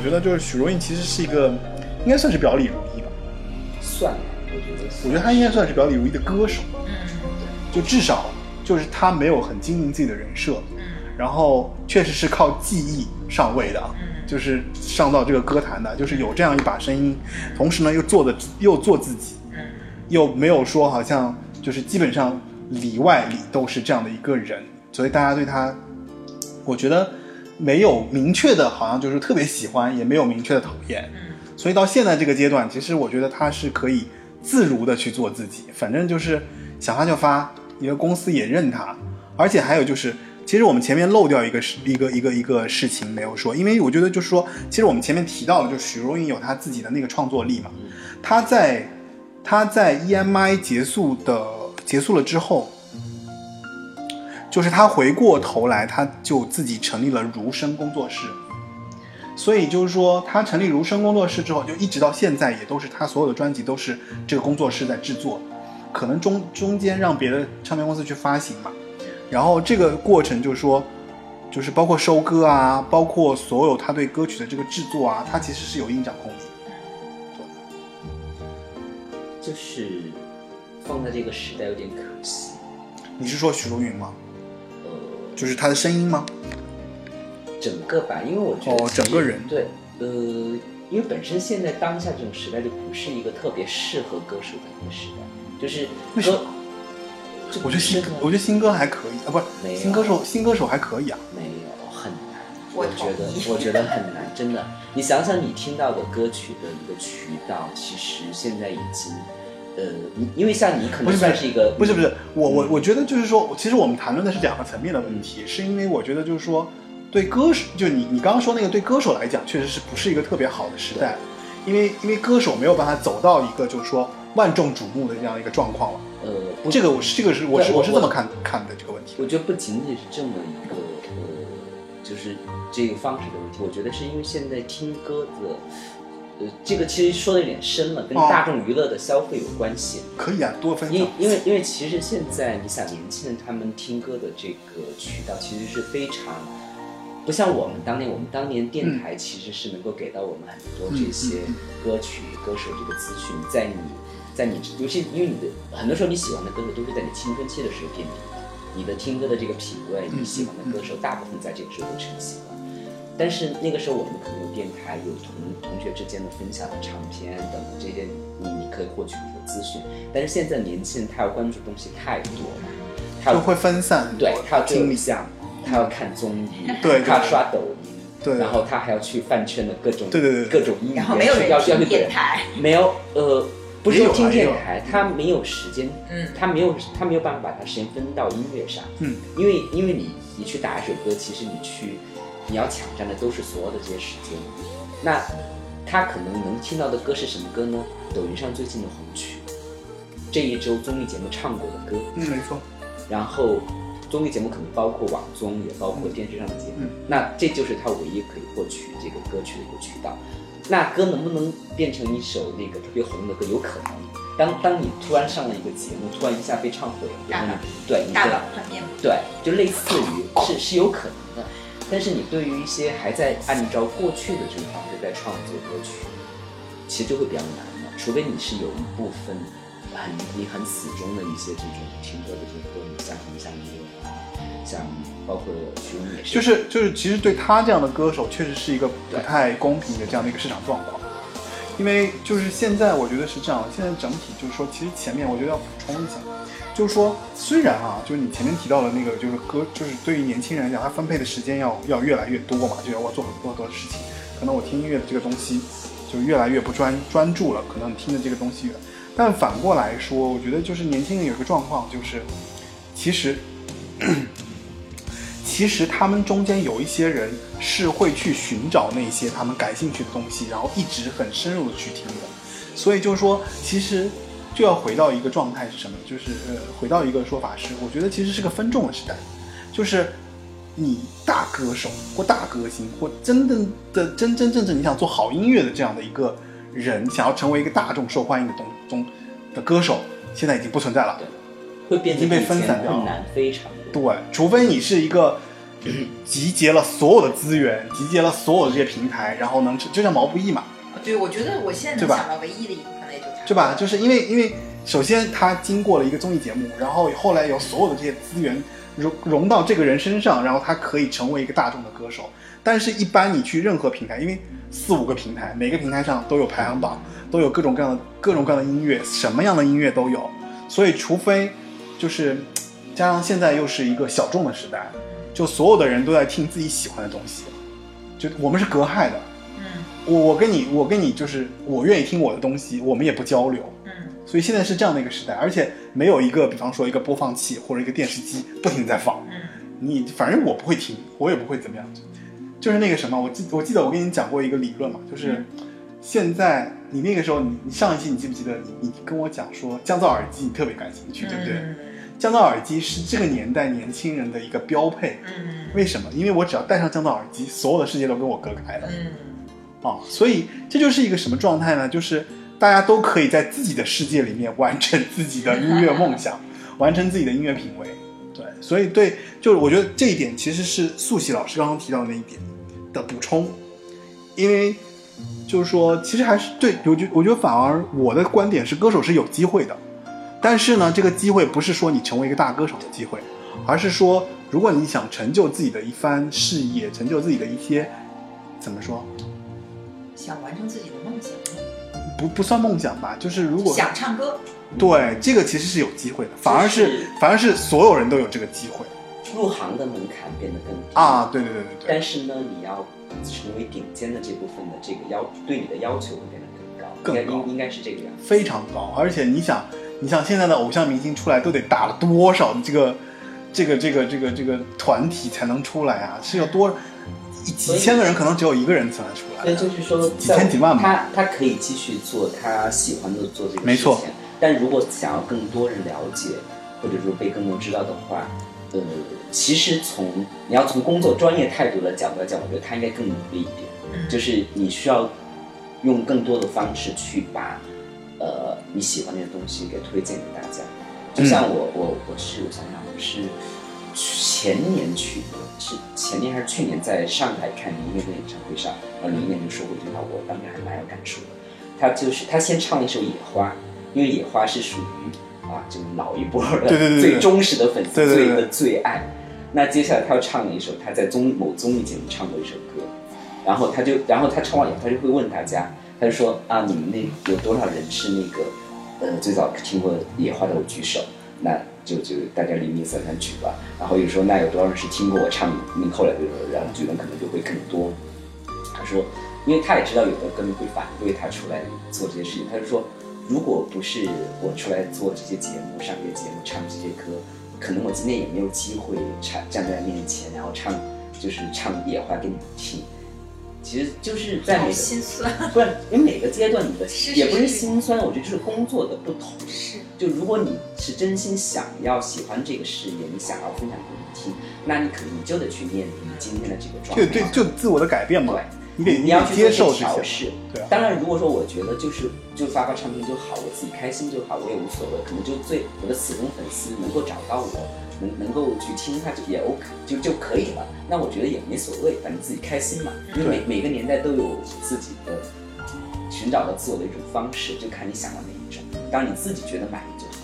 我觉得就是许茹芸其实是一个应该算是表里如一吧，算了，我觉得，我觉得她应该算是表里如一的歌手，嗯就至少就是她没有很经营自己的人设，嗯。然后确实是靠技艺上位的，啊嗯。就是上到这个歌坛的，就是有这样一把声音，同时呢又做的又做自己，嗯。又没有说好像就是基本上里外里都是这样的一个人，所以大家对他，我觉得没有明确的，好像就是特别喜欢，也没有明确的讨厌，嗯。所以到现在这个阶段，其实我觉得他是可以自如的去做自己，反正就是想发就发，一个公司也认他，而且还有就是。其实我们前面漏掉一个事一个一个一个事情没有说，因为我觉得就是说，其实我们前面提到的，就许茹芸有她自己的那个创作力嘛，她在她在 EMI 结束的结束了之后，就是他回过头来，他就自己成立了儒生工作室。所以就是说，他成立儒生工作室之后，就一直到现在也都是他所有的专辑都是这个工作室在制作，可能中中间让别的唱片公司去发行嘛。然后这个过程就是说，就是包括收歌啊，包括所有他对歌曲的这个制作啊，他其实是有硬掌控力的。就是放在这个时代有点可惜。你是说许茹芸吗？呃，就是他的声音吗？整个吧，因为我觉得哦整个人对，呃，因为本身现在当下这种时代就不是一个特别适合歌手的一个时代，就是为什么歌？我觉得新我觉得新歌还可以啊，不没有是新歌手，新歌手还可以啊。没有很难，我觉得我觉得很难，真的。你想想，你听到的歌曲的一个渠道，其实现在已经，呃，你因为像你可能算是一个，不是不是，我我嗯我觉得就是说，其实我们谈论的是两个层面的问题，是因为我觉得就是说，对歌手，就你你刚刚说那个对歌手来讲，确实是不是一个特别好的时代，因为因为歌手没有办法走到一个就是说万众瞩目的这样一个状况了。呃，不这个我是这个是我是我我是这么看看的这个问题。我觉得不仅仅是这么一个呃，就是这个方式的问题，我觉得是因为现在听歌的，呃，这个其实说的有点深了，跟哦大众娱乐的消费有关系。可以啊，多分享。因因为因为其实现在你想年轻人他们听歌的这个渠道其实是非常。不像我们当年，我们当年电台其实是能够给到我们很多这些嗯歌曲、歌手这个资讯，在你，在你，尤其因为你的很多时候你喜欢的歌手都是在你青春期的时候奠定的，你的听歌的这个品味，你喜欢的歌手大部分在这个时候都成型了。但是那个时候我们可能有电台，有同同学之间的分享的唱片等等这些，你你可以获取很多资讯。但是现在年轻人他要关注的东西太多了，他要就会分散。对他要追精力。偶像，他要看综艺，对对。他要刷抖音，对。然后他还要去饭圈的各种对对对。各种音乐，然后没有人要要去电台，没有呃，不是听电台，他没有时间，嗯。他没有他没有办法把他时间分到音乐上，嗯，因为因为你你去打一首歌，其实你去你要抢占的都是所有的这些时间，那他可能能听到的歌是什么歌呢？抖音上最近的红曲，这一周综艺节目唱过的歌，嗯，没错。然后综艺节目可能包括网综，也包括电视上的节目，嗯那这就是他唯一可以获取这个歌曲的一个渠道。那歌能不能变成一首那个特别红的歌？有可能。当当你突然上了一个节目，突然一下被唱火了，对你的。对，就类似于是是有可能的。但是你对于一些还在按照过去的这种方式在创作歌曲，其实就会比较难了。除非你是有一部分很你很死忠的一些这种听歌的这种歌迷，像像那个像包括徐荣也是，就是就是，其实对他这样的歌手，确实是一个不太公平的这样的一个市场状况。因为就是现在，我觉得是这样。现在整体就是说，其实前面我觉得要补充一下，就是说，虽然啊，就是你前面提到的那个，就是歌，就是对于年轻人来讲，他分配的时间要要越来越多嘛，就要我做很多很多的事情。可能我听音乐的这个东西就越来越不专 专注了，可能你听的这个东西越。但反过来说，我觉得就是年轻人有一个状况，就是其实 其实他们中间有一些人是会去寻找那些他们感兴趣的东西，然后一直很深入的去听的。所以就是说，其实就要回到一个状态是什么？就是呃，回到一个说法是，我觉得其实是个分众的时代，就是你大歌手或大歌星或真正的真真正正你想做好音乐的这样的一个人，想要成为一个大众受欢迎的东中的歌手，现在已经不存在了。对会变得已经被分散掉了难非常。对，除非你是一个 集结了所有的资源，集结了所有的这些平台，然后能就像毛不易嘛，对，我觉得我现在能想到唯一的一对吧？就是因为因为首先他经过了一个综艺节目，然后后来有所有的这些资源融融到这个人身上，然后他可以成为一个大众的歌手。但是，一般你去任何平台，因为四五个平台，每个平台上都有排行榜，都有各种各样的各种各样的音乐，什么样的音乐都有。所以，除非就是加上现在又是一个小众的时代，就所有的人都在听自己喜欢的东西，就我们是隔害的。嗯我我跟你我跟你就是我愿意听我的东西，我们也不交流。嗯所以现在是这样的一个时代，而且没有一个，比方说一个播放器或者一个电视机不停地在放，嗯你反正我不会听，我也不会怎么样，就是那个什么，我记我记得我跟你讲过一个理论嘛，就是现在你那个时候你你上一期你记不记得你你跟我讲说降噪耳机你特别感兴趣，对不对？嗯降噪耳机是这个年代年轻人的一个标配，嗯为什么？因为我只要戴上降噪耳机，所有的世界都跟我隔开了。嗯啊，所以这就是一个什么状态呢？就是大家都可以在自己的世界里面完成自己的音乐梦想，完成自己的音乐品味。对，所以对，就是我觉得这一点其实是素喜老师刚刚提到的那一点的补充，因为就是说，其实还是对我觉我觉得反而我的观点是，歌手是有机会的，但是呢，这个机会不是说你成为一个大歌手的机会，而是说，如果你想成就自己的一番事业，成就自己的一些怎么说？想完成自己的梦想，不不算梦想吧，就是如果想唱歌，对这个其实是有机会的，反而是就是反而是所有人都有这个机会。入行的门槛变得更低啊！对对对对对，但是呢，你要成为顶尖的这部分的这个要对你的要求会变得更高，更高。应该应应该是这个样子。非常高，而且你想，你想现在的偶像明星出来都得打了多少这个这个这个这个这个团体才能出来啊？是有多几几千个人，可能只有一个人才能出来所以就是说，几千几万嘛他他可以继续做他喜欢的做这个事情，没错。但如果想要更多人了解，或者说被更多知道的话，呃，其实从你要从工作专业态度的角度来讲，我觉得他应该更努力一点。嗯就是你需要用更多的方式去把呃你喜欢的东西给推荐给大家。就像我、我我是我想想我是前年去的，是前年还是去年在上海看林忆莲的演唱会上，然后林忆莲就说过一句话，我当时还蛮有感触的。他就是他先唱了一首《野花》，因为《野花》是属于啊，就是老一波的最忠实的粉丝最的最爱。那接下来他又唱了一首他在综某综艺节目唱过一首歌，然后他就，然后他唱完以后，他就会问大家，他就说啊，你们那有多少人是那个，呃，最早听过野花的，我举手，那就就大家零零散散举吧。然后又说那有多少人是听过我唱那后来的，然后举的可能就会更多。他说，因为他也知道有的歌迷会反对他出来做这些事情，他就说，如果不是我出来做这些节目、上这些节目、唱这些歌，可能我今天也没有机会唱站在面前，然后唱就是唱野花给你听。其实就是在每好个心酸，不是，因为每个阶段你的是也不是是心酸，我觉得就是工作的不同。是就如果你是真心想要喜欢这个事业，你想要分享给你听，那你可能你就得去面临今天的这个状对态。对，就自我的改变嘛对，你得你要得接受调试，。对啊，当然，如果说我觉得就是就发发唱片就好，我自己开心就好，我也无所谓。可能就最我的死忠粉丝能够找到我，能能够去听它就也 OK 就就可以了。那我觉得也没所谓，反正自己开心嘛。因为每每个年代都有自己的寻找到自我的一种方式，就看你想要哪一种。当你自己觉得满意就好。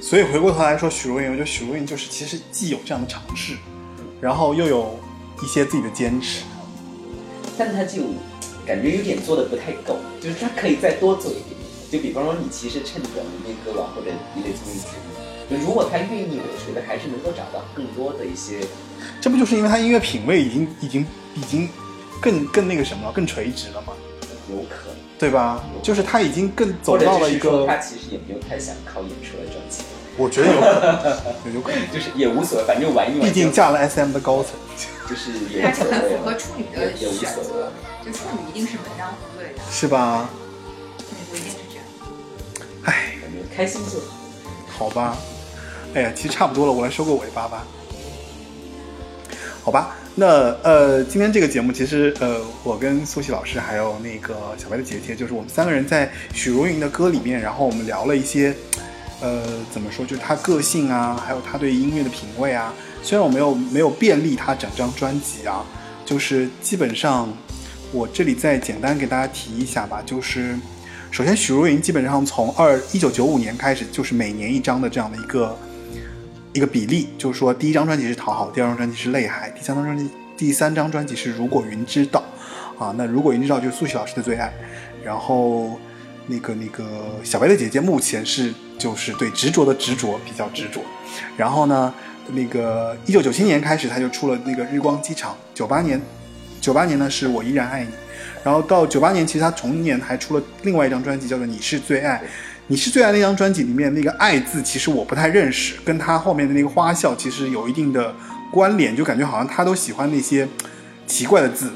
所以回过头来说，许茹芸，我觉得许茹芸就是其实既有这样的尝试，然后又有一些自己的坚持。但他就感觉有点做的不太够，就是他可以再多做一点。就比方说，你其实趁着民间歌王或者一类综艺节目，就如果他愿意，我觉得还是能够找到更多的一些。这不就是因为他音乐品味已经已经已经更更那个什么了，更垂直了吗，有可能，对吧？就是他已经更走到了一个他其实也没有太想靠演出来赚钱，我觉得有可能，有可能，就是也无所谓，反正玩一玩。毕竟嫁了 SM 的高层。就是也但是很符合处女的选择，就处女一定是门当户对的，是吧？处女座一定是这样。唉，感觉开心就好。好吧，哎呀，其实差不多了，我来收个尾巴吧。好吧，那呃，今天这个节目其实呃，我跟苏西老师还有那个小白的姐姐，就是我们三个人在许茹芸的歌里面，然后我们聊了一些，呃，怎么说，就是她个性啊，还有她对音乐的品味啊，虽然我没有没有便利他整张专辑啊，就是基本上我这里再简单给大家提一下吧，就是首先许茹芸基本上从二一九九五年开始就是每年一张的这样的一个一个比例，就是说第一张专辑是讨好，第二张专辑是泪海，第三张专辑第三张专辑是如果云知道啊，那如果云知道就是苏西老师的最爱，然后那个那个小白的姐姐目前是就是对执着的执着比较执着，然后呢，那个一九九七年开始他就出了那个日光机场，九八年九八年呢是我依然爱你，然后到九八年其实他同年还出了另外一张专辑叫做你是最爱。你是最爱那张专辑里面那个“爱”字，其实我不太认识，跟他后面的那个花笑其实有一定的关联，就感觉好像他都喜欢那些奇怪的字。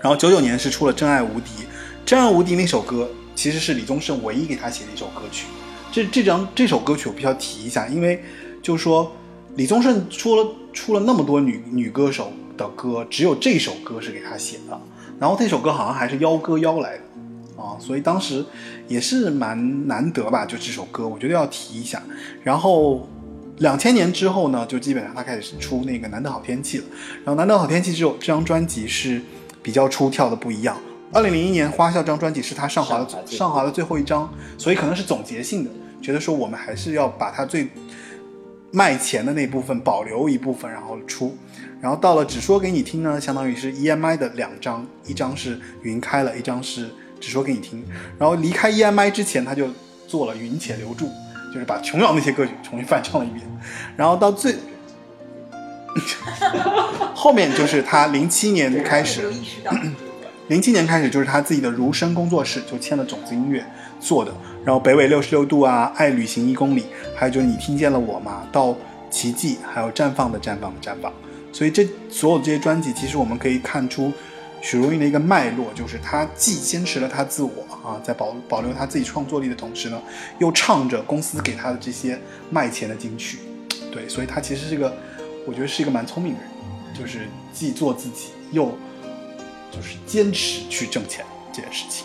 然后九九年是出了《真爱无敌》，《真爱无敌》那首歌其实是李宗盛唯一给他写的一首歌曲。这这张这首歌曲我必须要提一下，因为就是说李宗盛出了出了那么多女女歌手的歌，只有这首歌是给他写的。然后这首歌好像还是邀歌邀来的啊，所以当时也是蛮难得吧，就这首歌我觉得要提一下。然后两千年之后呢，就基本上他开始出那个《难得好天气》了。然后《难得好天气》这首这张专辑是比较出跳的不一样。二零零一年《花笑》这张专辑是他上华的上华最上华的最后一张，所以可能是总结性的，觉得说我们还是要把它最卖钱的那部分保留一部分，然后出。然后到了只说给你听呢，相当于是 EMI 的两张，一张是云开了，一张是只说给你听。然后离开 EMI 之前，他就做了云且留住，就是把琼瑶那些歌曲重新翻唱了一遍。然后到最 后面就是他零七年开始零七年开始就是他自己的如声工作室就签了种子音乐做的，然后北纬六十六度啊，爱旅行一公里，还有就是你听见了我吗？到奇迹，还有绽放的绽放的绽放，所以这所有这些专辑，其实我们可以看出许茹芸的一个脉络，就是她既坚持了她自我啊，在保保留她自己创作力的同时呢，又唱着公司给她的这些卖钱的金曲，对，所以她其实是个，我觉得是一个蛮聪明的人，就是既做自己又。就是坚持去挣钱这件事情，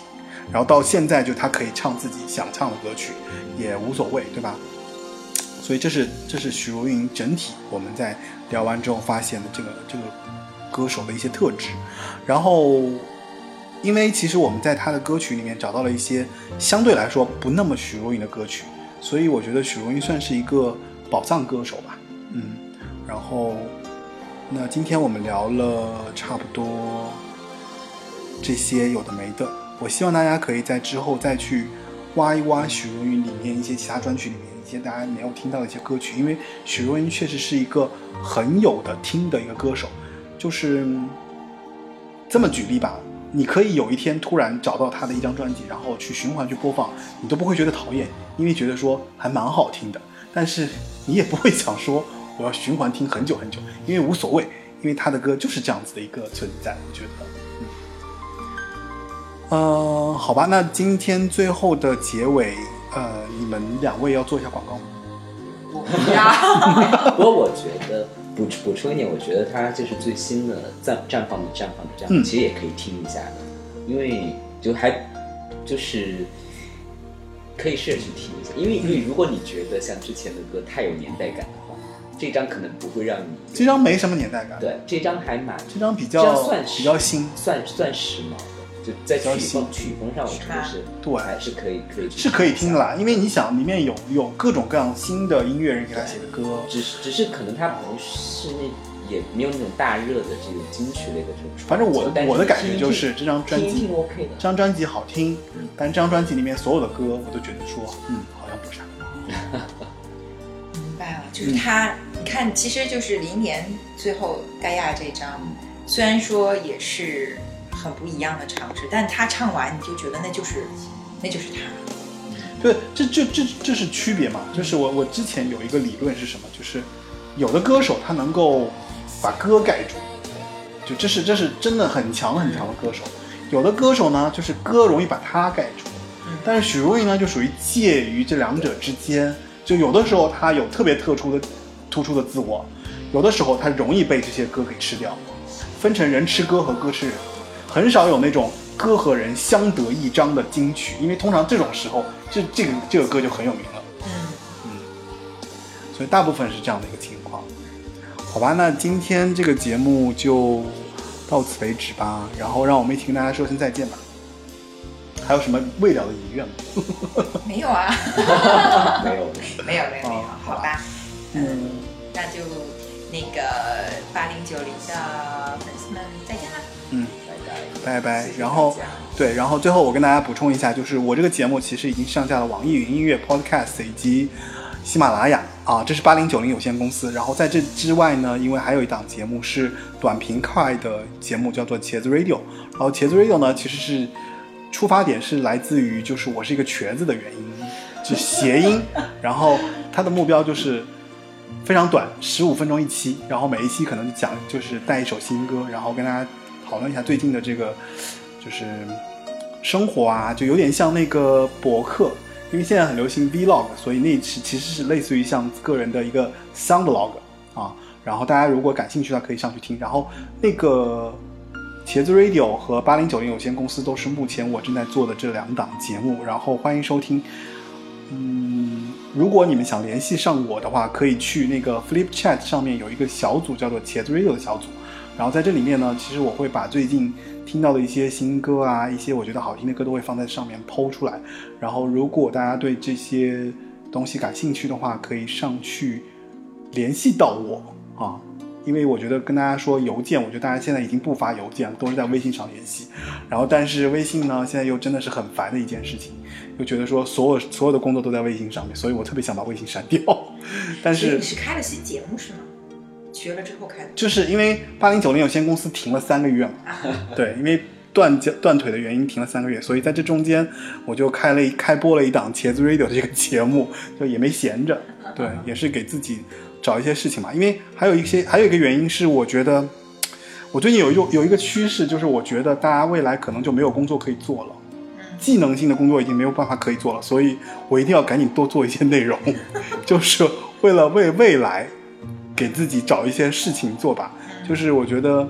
然后到现在就他可以唱自己想唱的歌曲，也无所谓，对吧？所以这是这是许茹芸整体我们在聊完之后发现的这个这个歌手的一些特质，然后因为其实我们在他的歌曲里面找到了一些相对来说不那么许茹芸的歌曲，所以我觉得许茹芸算是一个宝藏歌手吧，嗯，然后那今天我们聊了差不多。这些有的没的，我希望大家可以在之后再去挖一挖许茹芸里面一些其他专辑里面一些大家没有听到的一些歌曲，因为许茹芸确实是一个很有的听的一个歌手。就是这么举例吧，你可以有一天突然找到她的一张专辑，然后去循环去播放，你都不会觉得讨厌，因为觉得说还蛮好听的。但是你也不会想说我要循环听很久很久，因为无所谓，因为她的歌就是这样子的一个存在，我觉得。呃，好吧，那今天最后的结尾，呃，你们两位要做一下广告吗？不过我觉得补补充一点，我觉得它就是最新的绽绽放的绽放的绽放，嗯。其实也可以听一下的，因为就还就是可以试着去听一下，因为因为如果你觉得像之前的歌太有年代感的话，这张可能不会让你这张没什么年代感，对这张还蛮这张比较算比较新，算算时髦的，就在曲风曲风上，我觉得是对还是可以可以是可以听的啦。因为你想，里面有有各种各样新的音乐人给他写的歌，只是只是可能他不是那也没有那种大热的这种金曲类的这种。反正我但是我的感觉就是这张专辑听听 OK 的这。张专辑好听，但这张专辑里面所有的歌，我都觉得说，嗯，好像不是他。明白了，就是他，你看，其实就是零年最后盖亚这张，虽然说也是很不一样的尝试，但他唱完你就觉得那就是那就是他。对，这这这这是区别嘛？就是我我之前有一个理论是什么？就是有的歌手他能够把歌盖住，就这是这是真的很强很强的歌手。有的歌手呢，就是歌容易把他盖住，但是许茹芸呢，就属于介于这两者之间。就有的时候他有特别特殊的、突出的自我，有的时候他容易被这些歌给吃掉，分成人吃歌和歌吃人，很少有那种歌和人相得益彰的金曲，因为通常这种时候，这这个这个歌就很有名了。嗯嗯，所以大部分是这样的一个情况。好吧，那今天这个节目就到此为止吧，然后让我们一起跟大家说声再见吧。还有什么未了的遗愿吗？没有啊，没有，没有，没有，没有哦，好吧，嗯，那就那个八零九零的粉丝们再见啦。嗯，拜拜。然后对，然后最后我跟大家补充一下，就是我这个节目其实已经上架了网易云音乐、Podcast 以及喜马拉雅啊，这是八零九零有限公司。然后在这之外呢，因为还有一档节目是短平快的节目，叫做茄子 Radio。然后茄子 Radio 呢，其实是出发点是来自于就是我是一个瘸子的原因，就谐音。然后它的目标就是非常短，十五分钟一期，然后每一期可能讲就是带一首新歌，然后跟大家讨论一下最近的这个就是生活啊，就有点像那个博客，因为现在很流行 vlog，所以那是其实是类似于像个人的一个 sound log 啊。然后大家如果感兴趣的话，可以上去听。然后那个茄子 Radio 和八零九零有限公司都是目前我正在做的这两档节目，然后欢迎收听。嗯，如果你们想联系上我的话，可以去那个 Flip Chat 上面有一个小组叫做茄子 Radio 的小组，然后在这里面呢，其实我会把最近听到的一些新歌啊，一些我觉得好听的歌都会放在上面剖出来。然后如果大家对这些东西感兴趣的话，可以上去联系到我啊。因为我觉得跟大家说邮件，我觉得大家现在已经不发邮件了，都是在微信上联系。然后，但是微信呢，现在又真的是很烦的一件事情，又觉得说所有所有的工作都在微信上面，所以我特别想把微信删掉。但是你是开了新节目是吗？学了之后开的。就是因为八零九零有限公司停了三个月嘛，对，因为断脚断腿的原因停了三个月，所以在这中间我就开了一开播了一档茄子 radio 的这个节目，就也没闲着，对，也是给自己找一些事情嘛。因为还有一些还有一个原因是，我觉得我最近有一种有一个趋势，就是我觉得大家未来可能就没有工作可以做了。技能性的工作已经没有办法可以做了，所以我一定要赶紧多做一些内容，就是为了为未来给自己找一些事情做吧。就是我觉得，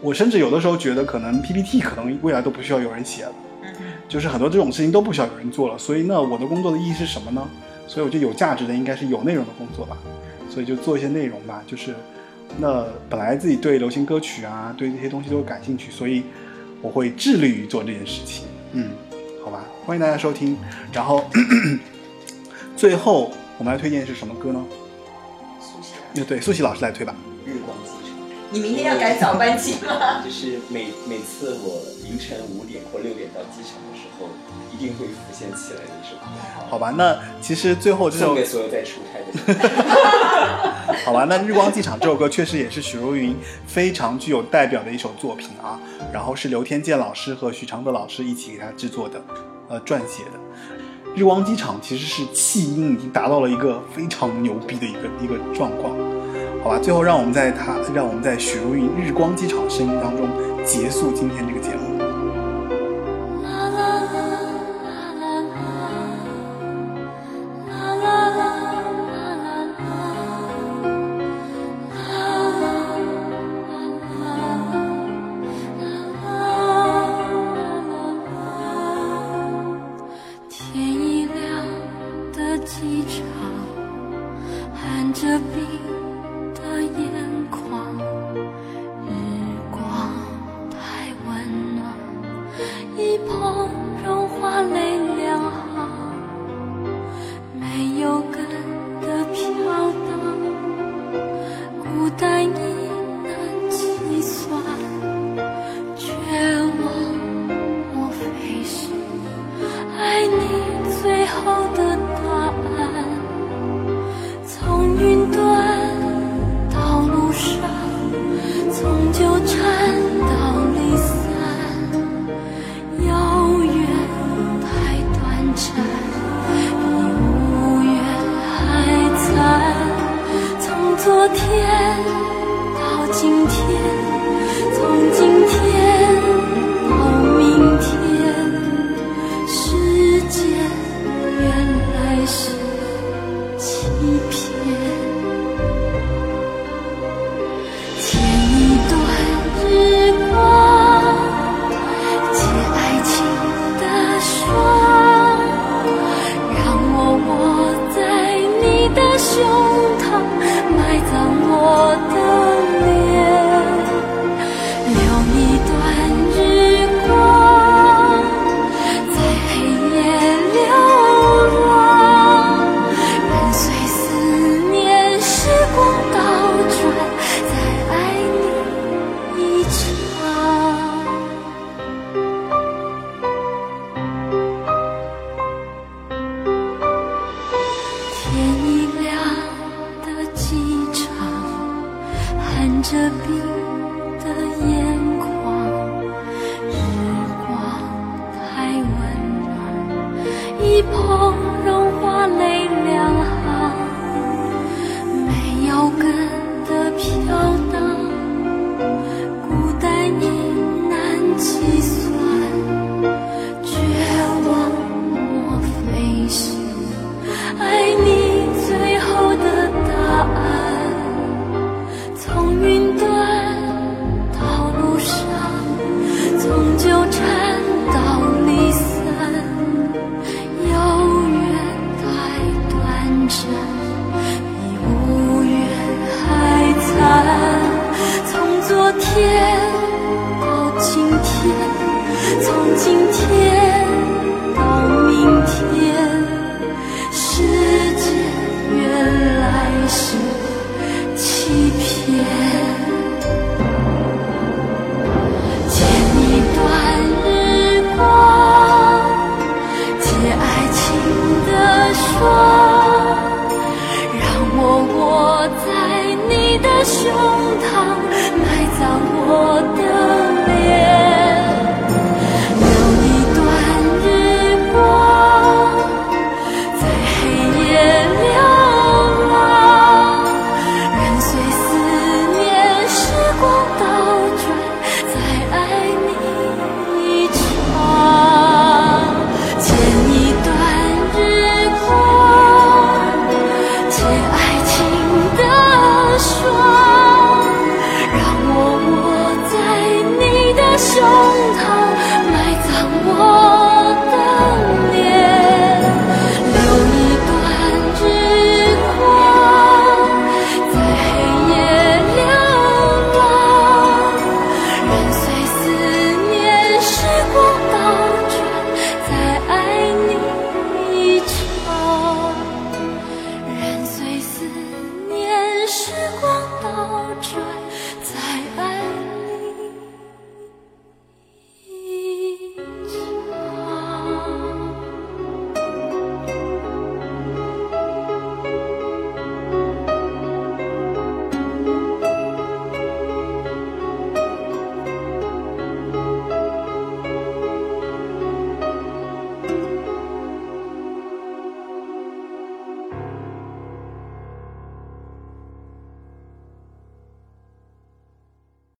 我甚至有的时候觉得，可能 PPT 可能未来都不需要有人写了，嗯就是很多这种事情都不需要有人做了。所以那我的工作的意义是什么呢？所以我觉得有价值的应该是有内容的工作吧。所以就做一些内容吧。就是那本来自己对流行歌曲啊，对这些东西都感兴趣，所以我会致力于做这件事情。嗯，好吧，欢迎大家收听。然后 最后我们来推荐是什么歌呢？对，苏西老师来推吧。日光机场。你明天要赶早班机吗？就是每每次我凌晨五点或六点到机场的时候，一定会浮现起来的一首歌。好吧，那其实最后这首送给所有在出差的人。好吧，那《日光机场》这首歌确实也是许茹芸非常具有代表的一首作品啊。然后是刘天健老师和许常德老师一起给他制作的，呃，撰写的。日光机场其实是气音已经达到了一个非常牛逼的一个一个状况。好吧，最后让我们在他让我们在许茹芸《日光机场》声音当中结束今天这个节目。